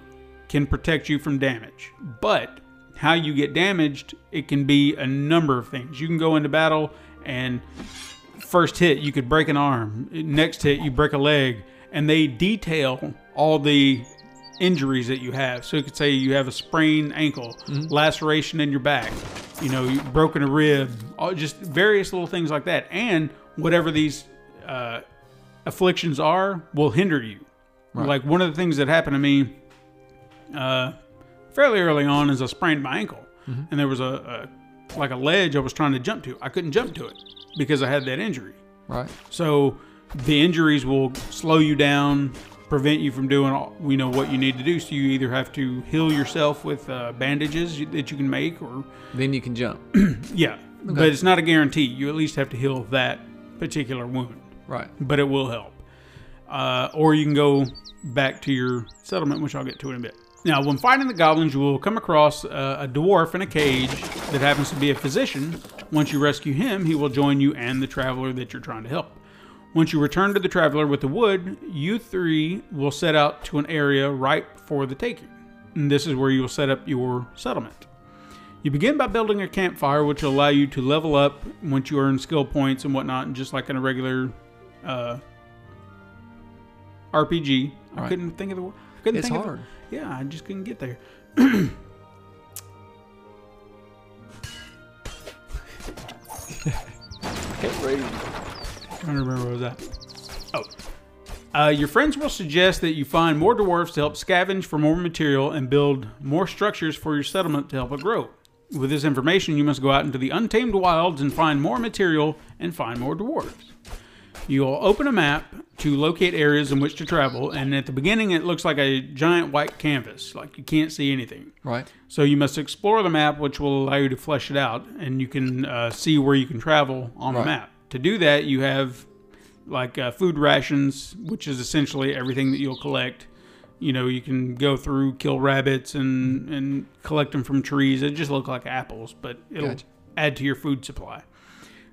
can protect you from damage. But how you get damaged, it can be a number of things. You can go into battle and first hit you could break an arm. Next hit you break a leg. And they detail all the injuries that you have. So you could say you have a sprained ankle laceration in your back you know you broken a rib all, just various little things like that. And whatever these uh, afflictions are will hinder you. Like one of the things that happened to me uh, fairly early on is I sprained my ankle, and there was a, a like a ledge I was trying to jump to. I couldn't jump to it because I had that injury. Right. So the injuries will slow you down, prevent you from doing all, you know what you need to do. So you either have to heal yourself with uh, bandages that you can make, or Then you can jump. yeah, but it's not a guarantee. You at least have to heal that particular wound Right. but it will help. uh, or you can go back to your settlement, which I'll get to in a bit. Now, when fighting the goblins, you will come across uh, a dwarf in a cage that happens to be a physician. Once you rescue him, he will join you and the traveler that you're trying to help. Once you return to the traveler with the wood, you three will set out to an area ripe for the taking. And this is where you will set up your settlement. You begin by building a campfire, which will allow you to level up once you earn skill points and whatnot, and just like in a regular uh, RPG. I couldn't think of the word. Couldn't It's think of it. Yeah, I just couldn't get there. i trying to remember where was that. Oh. Uh, your friends will suggest that you find more dwarves to help scavenge for more material and build more structures for your settlement to help it grow. With this information, you must go out into the untamed wilds and find more material and find more dwarves. You'll open a map to locate areas in which to travel, and at the beginning, it looks like a giant white canvas, like you can't see anything. Right. So you must explore the map, which will allow you to flesh it out, and you can uh, see where you can travel on the map. To do that, you have like uh, food rations, which is essentially everything that you'll collect. You know, you can go through, kill rabbits, and and collect them from trees. It just look like apples, but it'll Gotcha. add to your food supply.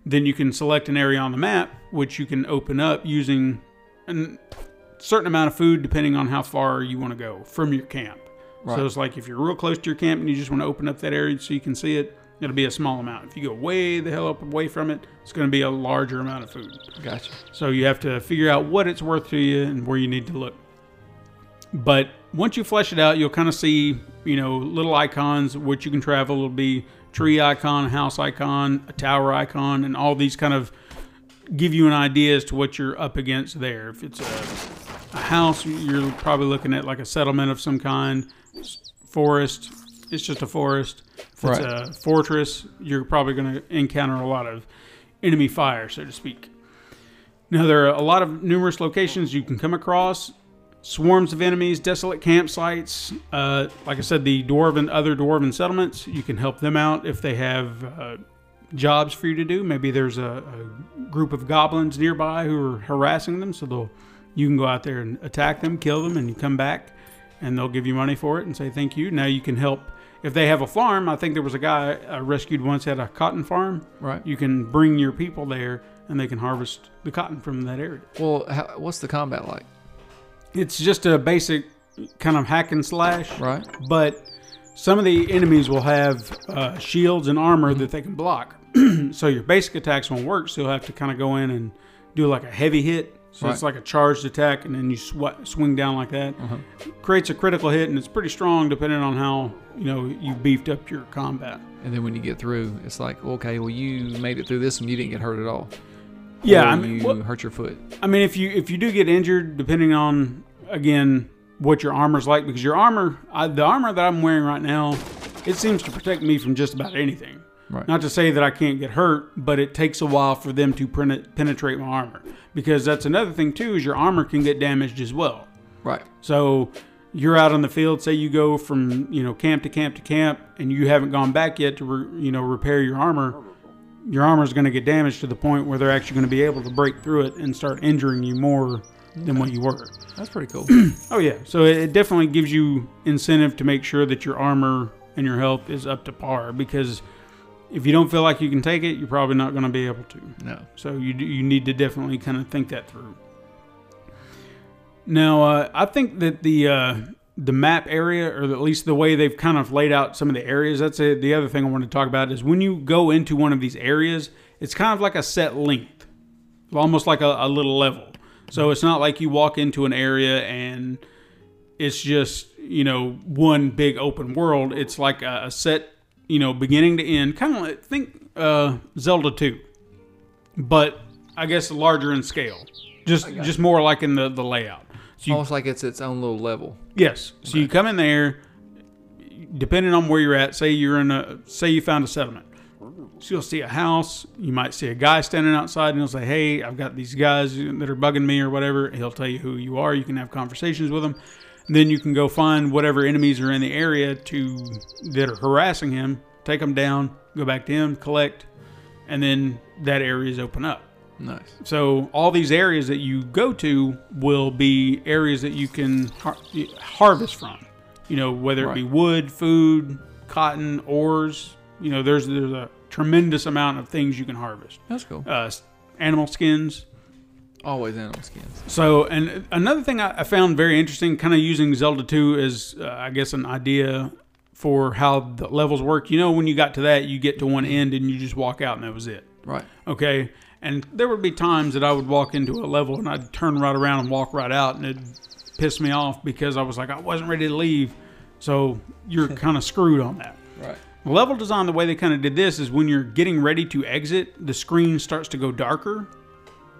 Then you can select an area on the map, which you can open up using a certain amount of food, depending on how far you want to go from your camp. Right. So it's like if you're real close to your camp and you just want to open up that area so you can see it, it'll be a small amount. If you go way the hell up away from it, it's going to be a larger amount of food. Gotcha. So you have to figure out what it's worth to you and where you need to look. But once you flesh it out, you'll kind of see, you know, little icons which you can travel. It'll be tree icon, house icon, a tower icon, and all these kind of give you an idea as to what you're up against there. If it's a, a house, you're probably looking at like a settlement of some kind. Forest, it's just a forest. If it's Right. a fortress, you're probably going to encounter a lot of enemy fire, so to speak. Now, there are a lot of numerous locations you can come across swarms of enemies, desolate campsites. Uh, like I said, the dwarven, other dwarven settlements, you can help them out if they have uh, jobs for you to do. Maybe there's a, a group of goblins nearby who are harassing them, so they'll you can go out there and attack them, kill them, and you come back, and they'll give you money for it and say thank you. Now you can help. If they have a farm, I think there was a guy I rescued once had a cotton farm. Right. You can bring your people there, and they can harvest the cotton from that area. Well, how, what's the combat like? It's just a basic kind of hack and slash, Right. but some of the enemies will have uh, shields and armor that they can block. so your basic attacks won't work, so you'll have to kind of go in and do like a heavy hit. So it's like a charged attack, and then you sw- swing down like that. Creates a critical hit, and it's pretty strong depending on how you know you beefed up your combat. And then when you get through, it's like, okay, well, you made it through this and you didn't get hurt at all. Yeah, I mean, you what- hurt your foot. I mean, if you if you do get injured, depending on again what your armor's like, because your armor, I, the armor that I'm wearing right now, it seems to protect me from just about anything. Right. Not to say that I can't get hurt, but it takes a while for them to pen- penetrate my armor, because that's another thing too is your armor can get damaged as well. Right. So you're out on the field. Say you go from you know camp to camp to camp, and you haven't gone back yet to re, you know repair your armor. Your armor is going to get damaged to the point where they're actually going to be able to break through it and start injuring you more than what you were. That's pretty cool. Oh yeah, so it it definitely gives you incentive to make sure that your armor and your health is up to par because if you don't feel like you can take it, you're probably not going to be able to. no. So you you need to definitely kind of think that through. Now, uh, I think that the uh, the map area, or at least the way they've kind of laid out some of the areas, that's a, the other thing I want to talk about is when you go into one of these areas, it's kind of like a set length, almost like a, a little level. So it's not like you walk into an area and it's just you know one big open world. It's like a, a set you know beginning to end, kind of like think uh, Zelda two but I guess larger in scale. Just just more like in the, the layout. So you, Almost like it's its own little level. yes. So you come in there, depending on where you're at. Say you're in a say you found a settlement. So you'll see a house. You might see a guy standing outside, and he'll say, "Hey, I've got these guys that are bugging me, or whatever." He'll tell you who you are. You can have conversations with them. And then you can go find whatever enemies are in the area to that are harassing him. Take them down. Go back to him. Collect and then that area is open up. Nice. So all these areas that you go to will be areas that you can har- harvest from. You know, whether it be wood, food, cotton, ores. You know, there's there's a tremendous amount of things you can harvest. That's cool. Uh, animal skins. Always animal skins. So, and another thing I, I found very interesting, kind of using Zelda 2 as, uh, I guess, an idea for how the levels work. You know, when you got to that, you get to one end and you just walk out and that was it. Right. Okay. And there would be times that I would walk into a level and I'd turn right around and walk right out and it'd piss me off because I was like, I wasn't ready to leave. So you're kind of screwed on that. Right. Level design, the way they kind of did this is when you're getting ready to exit, the screen starts to go darker.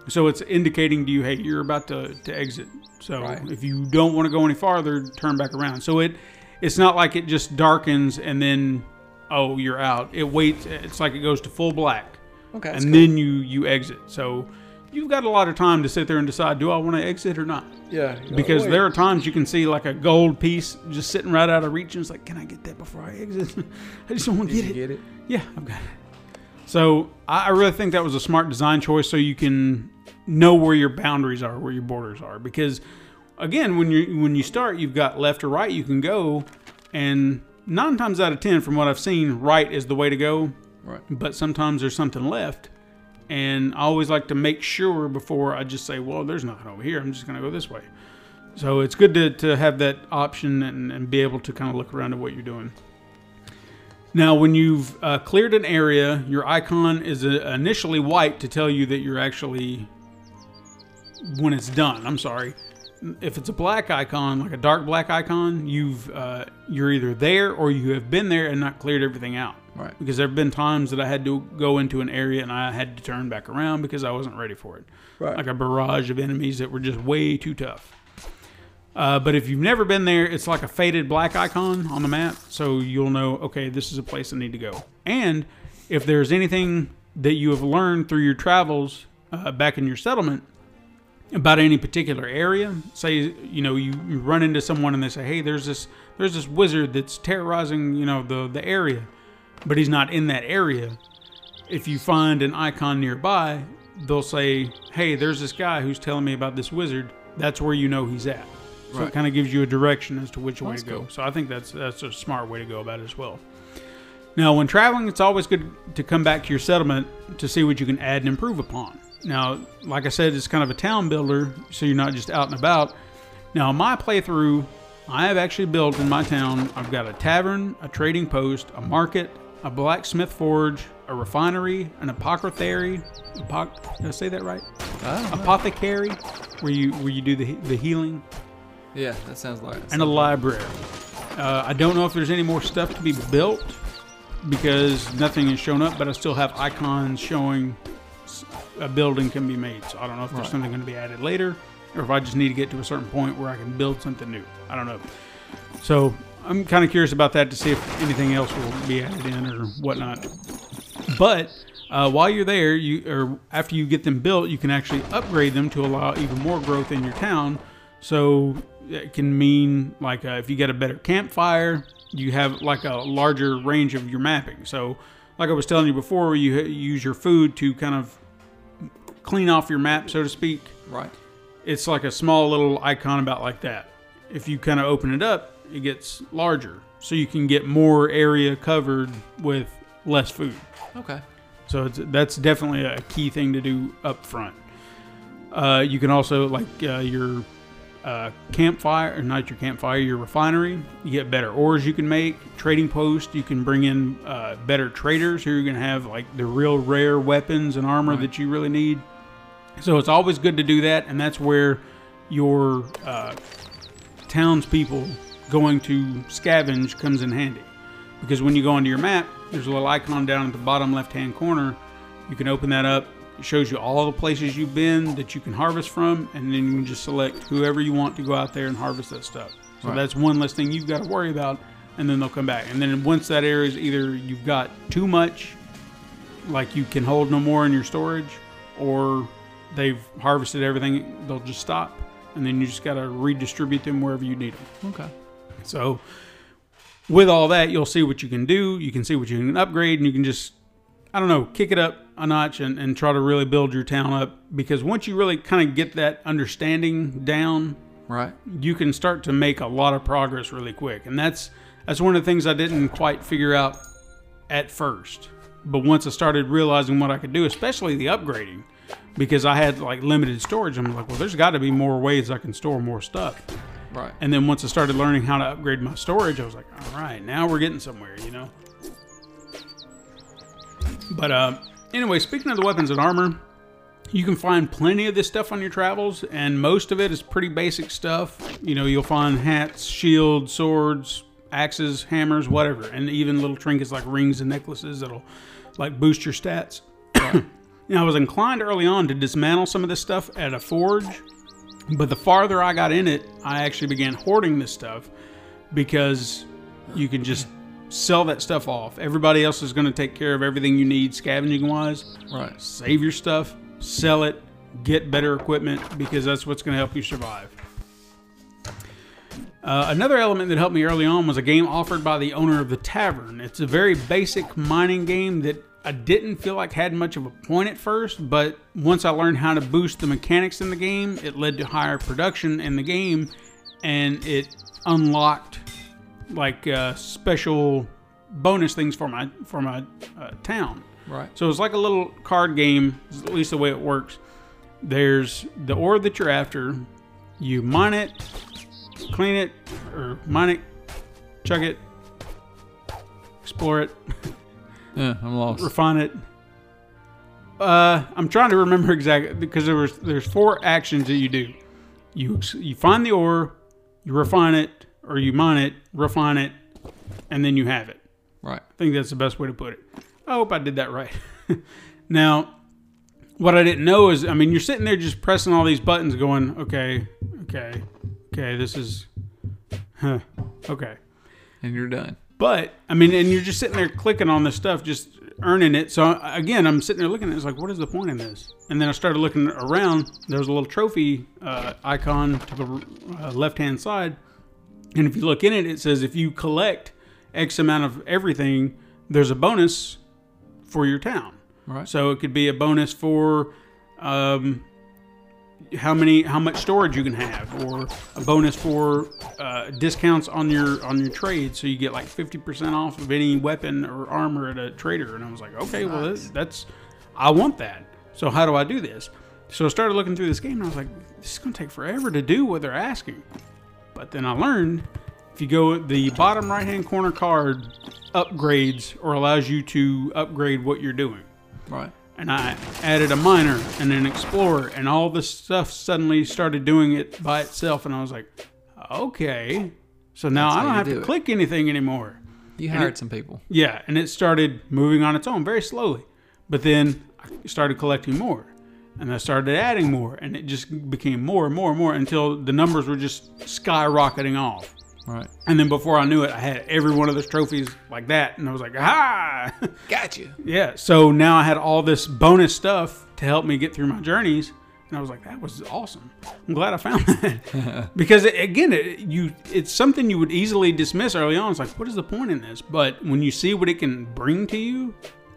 So it's indicating to you, hey, you're about to, to exit. So Right. if you don't want to go any farther, turn back around. So it it's not like it just darkens and then oh you're out. It waits. It's like it goes to full black, Okay. and then you you exit. So you've got a lot of time to sit there and decide, do I want to exit or not? yeah. Because there are times you can see like a gold piece just sitting right out of reach, and it's like, can I get that before I exit? I just don't want to get you it. get it? Yeah, I've got it. So I I really think that was a smart design choice, so you can know where your boundaries are, where your borders are. Because again, when you when you start, you've got left or right you can go, and nine times out of ten, from what I've seen, right is the way to go. Right. But sometimes there's something left, and I always like to make sure before I just say, well, there's nothing over here. I'm just gonna go this way. So it's good to, to have that option and, and be able to kind of look around at what you're doing. Now, when you've uh, cleared an area, your icon is uh, initially white to tell you that you're actually when it's done. I'm sorry. If it's a black icon, like a dark black icon, you've uh, you're either there or you have been there and not cleared everything out. Right. Because there have been times that I had to go into an area and I had to turn back around because I wasn't ready for it. Right. Like a barrage of enemies that were just way too tough. Uh, but if you've never been there, it's like a faded black icon on the map, so you'll know, okay, this is a place I need to go. And if there's anything that you have learned through your travels uh, back in your settlement about any particular area, say you know you, you run into someone and they say, hey, there's this there's this wizard that's terrorizing you know the the area, but he's not in that area. If you find an icon nearby, they'll say, hey, there's this guy who's telling me about this wizard. That's where you know he's at. So it kind of gives you a direction as to which way That's to go. cool. So I think that's that's a smart way to go about it as well. Now, when traveling, it's always good to come back to your settlement to see what you can add and improve upon. Now, like I said, it's kind of a town builder, so you're not just out and about. Now, my playthrough, I have actually built in my town. I've got a tavern, a trading post, a market, a blacksmith forge, a refinery, an apothecary. Apoc- did I say that right? Apothecary, where you where you do the the healing yeah, that sounds like and a library. Uh, I don't know if there's any more stuff to be built because nothing has shown up, but I still have icons showing a building can be made. So I don't know if there's Right. something going to be added later or if I just need to get to a certain point where I can build something new. I don't know. So I'm kind of curious about that to see if anything else will be added in or whatnot. But uh, while you're there, you or after you get them built, you can actually upgrade them to allow even more growth in your town. So it can mean like uh, if you get a better campfire, you have like a larger range of your mapping. So, like I was telling you before, you use your food to kind of clean off your map, so to speak. right. It's like a small little icon about like that. If you kind of open it up, it gets larger, so you can get more area covered with less food. Okay. So it's, that's definitely a key thing to do up front. Uh, you can also like uh, your uh, campfire, or not your campfire, your refinery. You get better ores you can make. Trading post, you can bring in uh, better traders who are going to have like the real rare weapons and armor Right. that you really need. So it's always good to do that, and that's where your uh, townspeople going to scavenge comes in handy. Because when you go onto your map, there's a little icon down at the bottom left hand corner. You can open that up. It shows you all the places you've been that you can harvest from, and then you can just select whoever you want to go out there and harvest that stuff. So Right. that's one less thing you've got to worry about, and then they'll come back. And then once that area is either you've got too much, like you can hold no more in your storage, or they've harvested everything, they'll just stop, and then you just got to redistribute them wherever you need them. Okay. So, with all that, you'll see what you can do. You can see what you can upgrade, and you can just, I don't know, kick it up a notch and, and try to really build your town up because once you really kind of get that understanding down, Right. you can start to make a lot of progress really quick. And that's that's one of the things I didn't quite figure out at first. But once I started realizing what I could do, especially the upgrading, because I had like limited storage, I'm like, well, there's got to be more ways I can store more stuff. Right. And then once I started learning how to upgrade my storage, I was like, all right, now we're getting somewhere, you know? But uh, anyway, speaking of the weapons and armor, you can find plenty of this stuff on your travels, and most of it is pretty basic stuff. You know, you'll find hats, shields, swords, axes, hammers, whatever, and even little trinkets like rings and necklaces that'll like boost your stats. now, I was inclined early on to dismantle some of this stuff at a forge, but the farther I got in it, I actually began hoarding this stuff because you can just sell that stuff off. Everybody else is going to take care of everything you need scavenging wise. Right. Save your stuff, sell it, get better equipment because that's what's going to help you survive. Uh, another element that helped me early on was a game offered by the owner of the tavern. It's a very basic mining game that I didn't feel like had much of a point at first, but once I learned how to boost the mechanics in the game, it led to higher production in the game, and it unlocked like uh, special bonus things for my for my uh, town. Right. So it's like a little card game, at least the way it works. There's the ore that you're after. You mine it, clean it, or mine it, chuck it, explore it, Yeah, I'm lost. refine it. Uh, I'm trying to remember exactly because there was there's four actions that you do. You you find the ore, you refine it, or you mine it, refine it, and then you have it. Right. I think that's the best way to put it. I hope I did that right. now, what I didn't know is, I mean, you're sitting there just pressing all these buttons, going, okay, okay, okay, this is, huh, okay. And you're done. But I mean, and you're just sitting there clicking on this stuff, just earning it. So again, I'm sitting there looking at it. It's like, what is the point in this? And then I started looking around. There was a little trophy uh, icon to the uh, left hand side, and if you look in it, it says if you collect X amount of everything, there's a bonus for your town. Right. So it could be a bonus for um, how many, how much storage you can have, or a bonus for uh, discounts on your on your trade. So you get like fifty percent off of any weapon or armor at a trader. And I was like, okay, well that's, that's I want that. So how do I do this? So I started looking through this game, and I was like, this is going to take forever to do what they're asking. But then I learned if you go the bottom right hand corner card upgrades or allows you to upgrade what you're doing Right. And I added a miner and an explorer, and all this stuff suddenly started doing it by itself. And I was like, okay, so now That's I don't have do to it. click anything anymore. You hired some people. Yeah, and it started moving on its own very slowly. But then I started collecting more, and I started adding more, and it just became more and more and more until the numbers were just skyrocketing off. Right. And then before I knew it, I had every one of those trophies like that, and I was like, ah! Got you. Yeah, so now I had all this bonus stuff to help me get through my journeys, and I was like, "That was awesome." I'm glad I found that because it, again, it, you it's something you would easily dismiss early on. It's like, what is the point in this? But when you see what it can bring to you,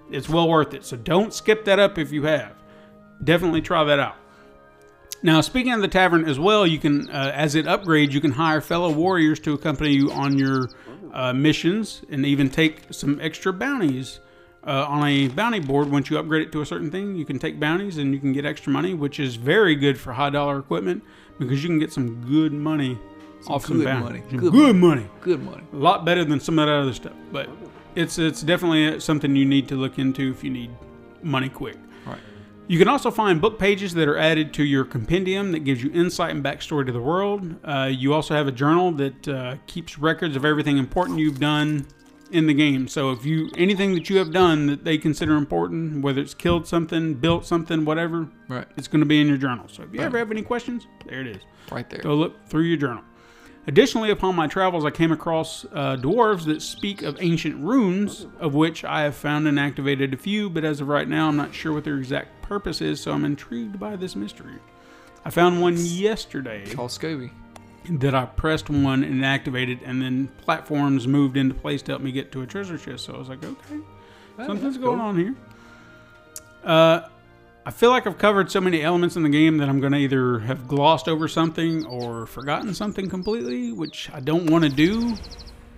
it's well worth it. So don't skip that up if you have. Definitely try that out. Now, speaking of the tavern as well, you can, uh, as it upgrades, you can hire fellow warriors to accompany you on your uh, missions, and even take some extra bounties uh, on a bounty board. Once you upgrade it to a certain thing, you can take bounties and you can get extra money, which is very good for high dollar equipment because you can get some good money off some good bounties. money. Some Good good money Good money. a lot better than some of that other stuff. But it's it's definitely something you need to look into if you need money quick. You can also find book pages that are added to your compendium that gives you insight and backstory to the world. Uh, you also have a journal that uh, keeps records of everything important you've done in the game. So if you anything that you have done that they consider important, whether it's killed something, built something, whatever, Right. it's going to be in your journal. So if you ever have any questions, there it is. Right there. Go look through your journal. Additionally, upon my travels, I came across uh, dwarves that speak of ancient runes, of which I have found and activated a few, but as of right now, I'm not sure what their exact purpose is, so I'm intrigued by this mystery. I found one yesterday Call Scooby. that I pressed one and activated, and then platforms moved into place to help me get to a treasure chest. So I was like, okay, something's going cool. on here. Uh, I feel like I've covered so many elements in the game that I'm going to either have glossed over something or forgotten something completely, which I don't want to do.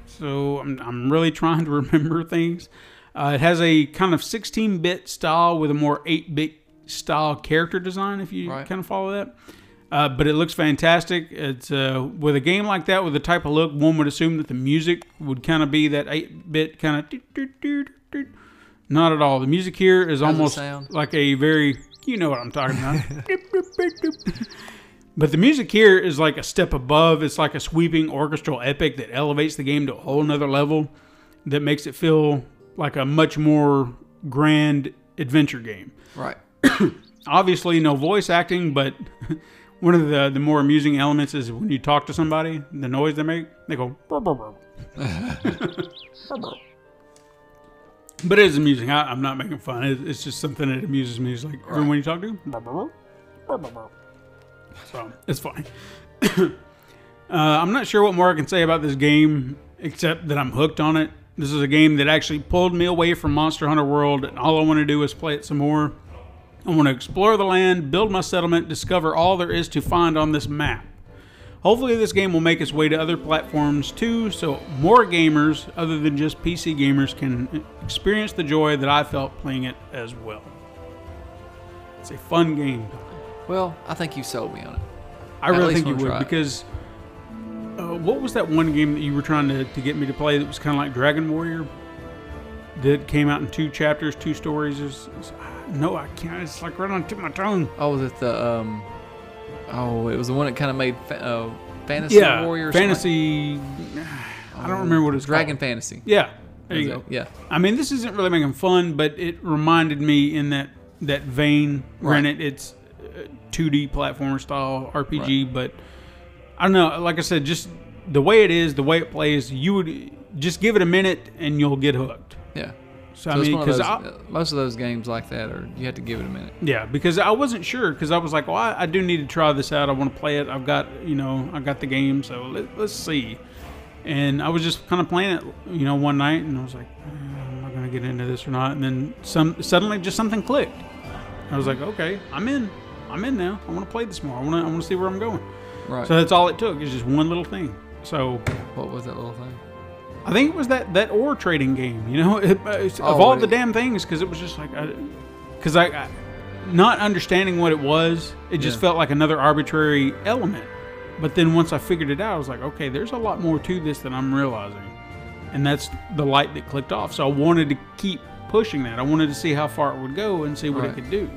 So I'm, I'm really trying to remember things. Uh, it has a kind of 16 bit style with a more 8 bit style character design, if you Right. kind of follow that. Uh, but it looks fantastic. It's uh, with a game like that, with the type of look, one would assume that the music would kind of be that 8 bit kind of. Not at all. The music here is How's almost like a very, you know what I'm talking about. but the music here is like a step above. It's like a sweeping orchestral epic that elevates the game to a whole nother level that makes it feel like a much more grand adventure game. Right. Obviously, no voice acting, but one of the, the more amusing elements is when you talk to somebody, the noise they make, they go. "Brr, brr, brr." Brr, brr. but it is amusing. I, I'm not making fun. It, it's just something that amuses me. It's like when you talk to. So it's fine. uh, I'm not sure what more I can say about this game except that I'm hooked on it. This is a game that actually pulled me away from Monster Hunter World, and all I want to do is play it some more. I want to explore the land, build my settlement, discover all there is to find on this map. Hopefully, this game will make its way to other platforms too, so more gamers, other than just PC gamers, can experience the joy that I felt playing it as well. It's a fun game. Well, I think you sold me on it. I At really think you would because uh, what was that one game that you were trying to, to get me to play that was kind of like Dragon Warrior? That came out in two chapters, two stories. It's- it's- no, I can't. It's like right on tip of my tongue. Oh, was it the um? Oh, it was the one that kind of made fa- uh, fantasy Yeah, warrior. or something like- fantasy. I don't remember what it's called. Dragon called. fantasy. Yeah, there you go. it? Yeah. I mean, this isn't really making fun, but it reminded me in that that vein. Granted, it's uh, 2D platformer style RPG, but I don't know. Like I said, just the way it is, the way it plays, you would just give it a minute and you'll get hooked. Yeah. So, So I mean, because uh, most of those games like that are you have to give it a minute. yeah, because I wasn't sure because I was like, well, I, I do need to try this out. I want to play it. I've got you know, I got the game, so let, let's see. And I was just kind of playing it, you know, one night, and I was like, "Eh, am I going to get into this or not? And then some suddenly just something clicked. I was like, okay, I'm in. I'm in now. I want to play this more. I want to. I want to see where I'm going. Right. So that's all it took. Is just one little thing. So what was that little thing? I think it was that that ore trading game. You know, it, uh, of Oh, all the damn things, because it was just like, because I, I, not understanding what it was, it just Yeah. felt like another arbitrary element. But then once I figured it out, I was like, okay, there's a lot more to this than I'm realizing, and that's the light that clicked off. So I wanted to keep pushing that. I wanted to see how far it would go and see what it could do.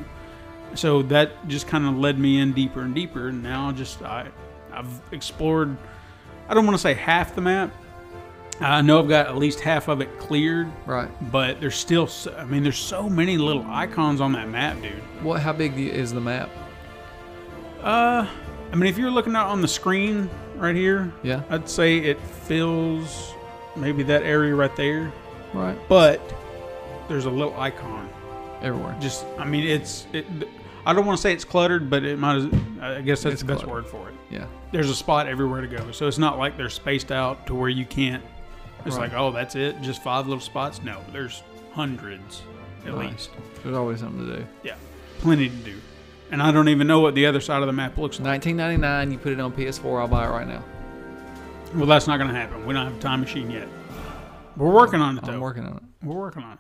So that just kind of led me in deeper and deeper, and now just I, I've explored. I don't want to say half the map. I know I've got at least half of it cleared, Right. but there's still. So, I mean, there's so many little icons on that map, dude. What? How big is the map? Uh, I mean, if you're looking out on the screen right here, Yeah. I'd say it fills maybe that area right there, Right. but there's a little icon. Everywhere. Just, I mean, it's. It, I don't want to say it's cluttered, but it might. As, I guess that's It's the best cluttered. word for it. Yeah. There's a spot everywhere to go, so it's not like they're spaced out to where you can't. It's Right. like, oh, that's it, just five little spots. No, there's hundreds at Right. least. There's always something to do. Yeah, plenty to do. And I don't even know what the other side of the map looks like. 1999. You put it on PS4. I'll buy it right now. Well, that's not going to happen. We don't have a time machine yet. We're working on it, though. I'm working on it. We're working on it.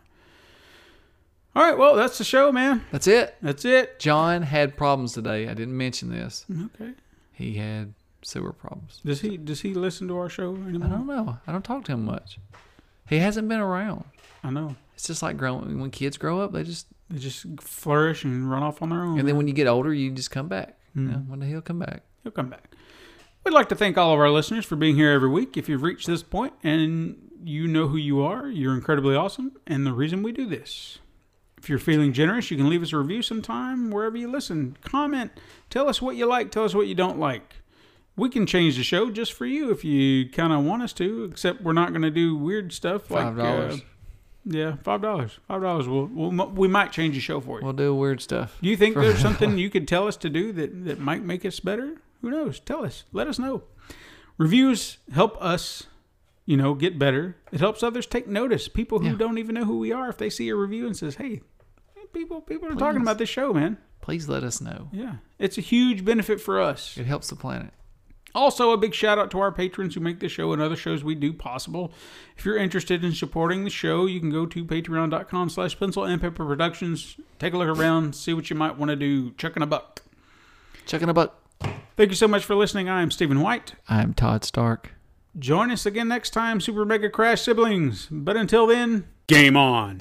All right, well, that's the show, man. That's it. That's it. John had problems today. I didn't mention this. Mm, okay. He had sewer problems. Does he does he listen to our show anymore? I don't know. I don't talk to him much. He hasn't been around. I know. It's just like growing when kids grow up, they just They just flourish and run off on their own. and then when you get older, you just come back. You Hmm. know, one day he'll come back. He'll come back. We'd like to thank all of our listeners for being here every week. If you've reached this point and you know who you are, you're incredibly awesome and the reason we do this. If you're feeling generous, you can leave us a review sometime wherever you listen. Comment, tell us what you like, tell us what you don't like. We can change the show just for you if you kind of want us to, except we're not going to do weird stuff like Five dollars. Uh, yeah, five dollars. Five dollars. We'll, we'll we might change the show for you. we'll do weird stuff. Do you think there's something you could tell us to do that, that might make us better? Who knows? Tell us. Let us know. Reviews help us, you know, get better. It helps others take notice. People who Yeah. don't even know who we are, if they see a review and says, "Hey, people people are talking about this show, man. Please let us know. Yeah, it's a huge benefit for us. It helps the planet. Also, a big shout out to our patrons who make this show and other shows we do possible. If you're interested in supporting the show, you can go to patreon.com slash pencil and paper productions. Take a look around, see what you might want to do. Chucking a buck. Checking a buck. Thank you so much for listening. I am Stephen White. I'm Todd Stark. Join us again next time, Super Mega Crash Siblings. But until then, game on.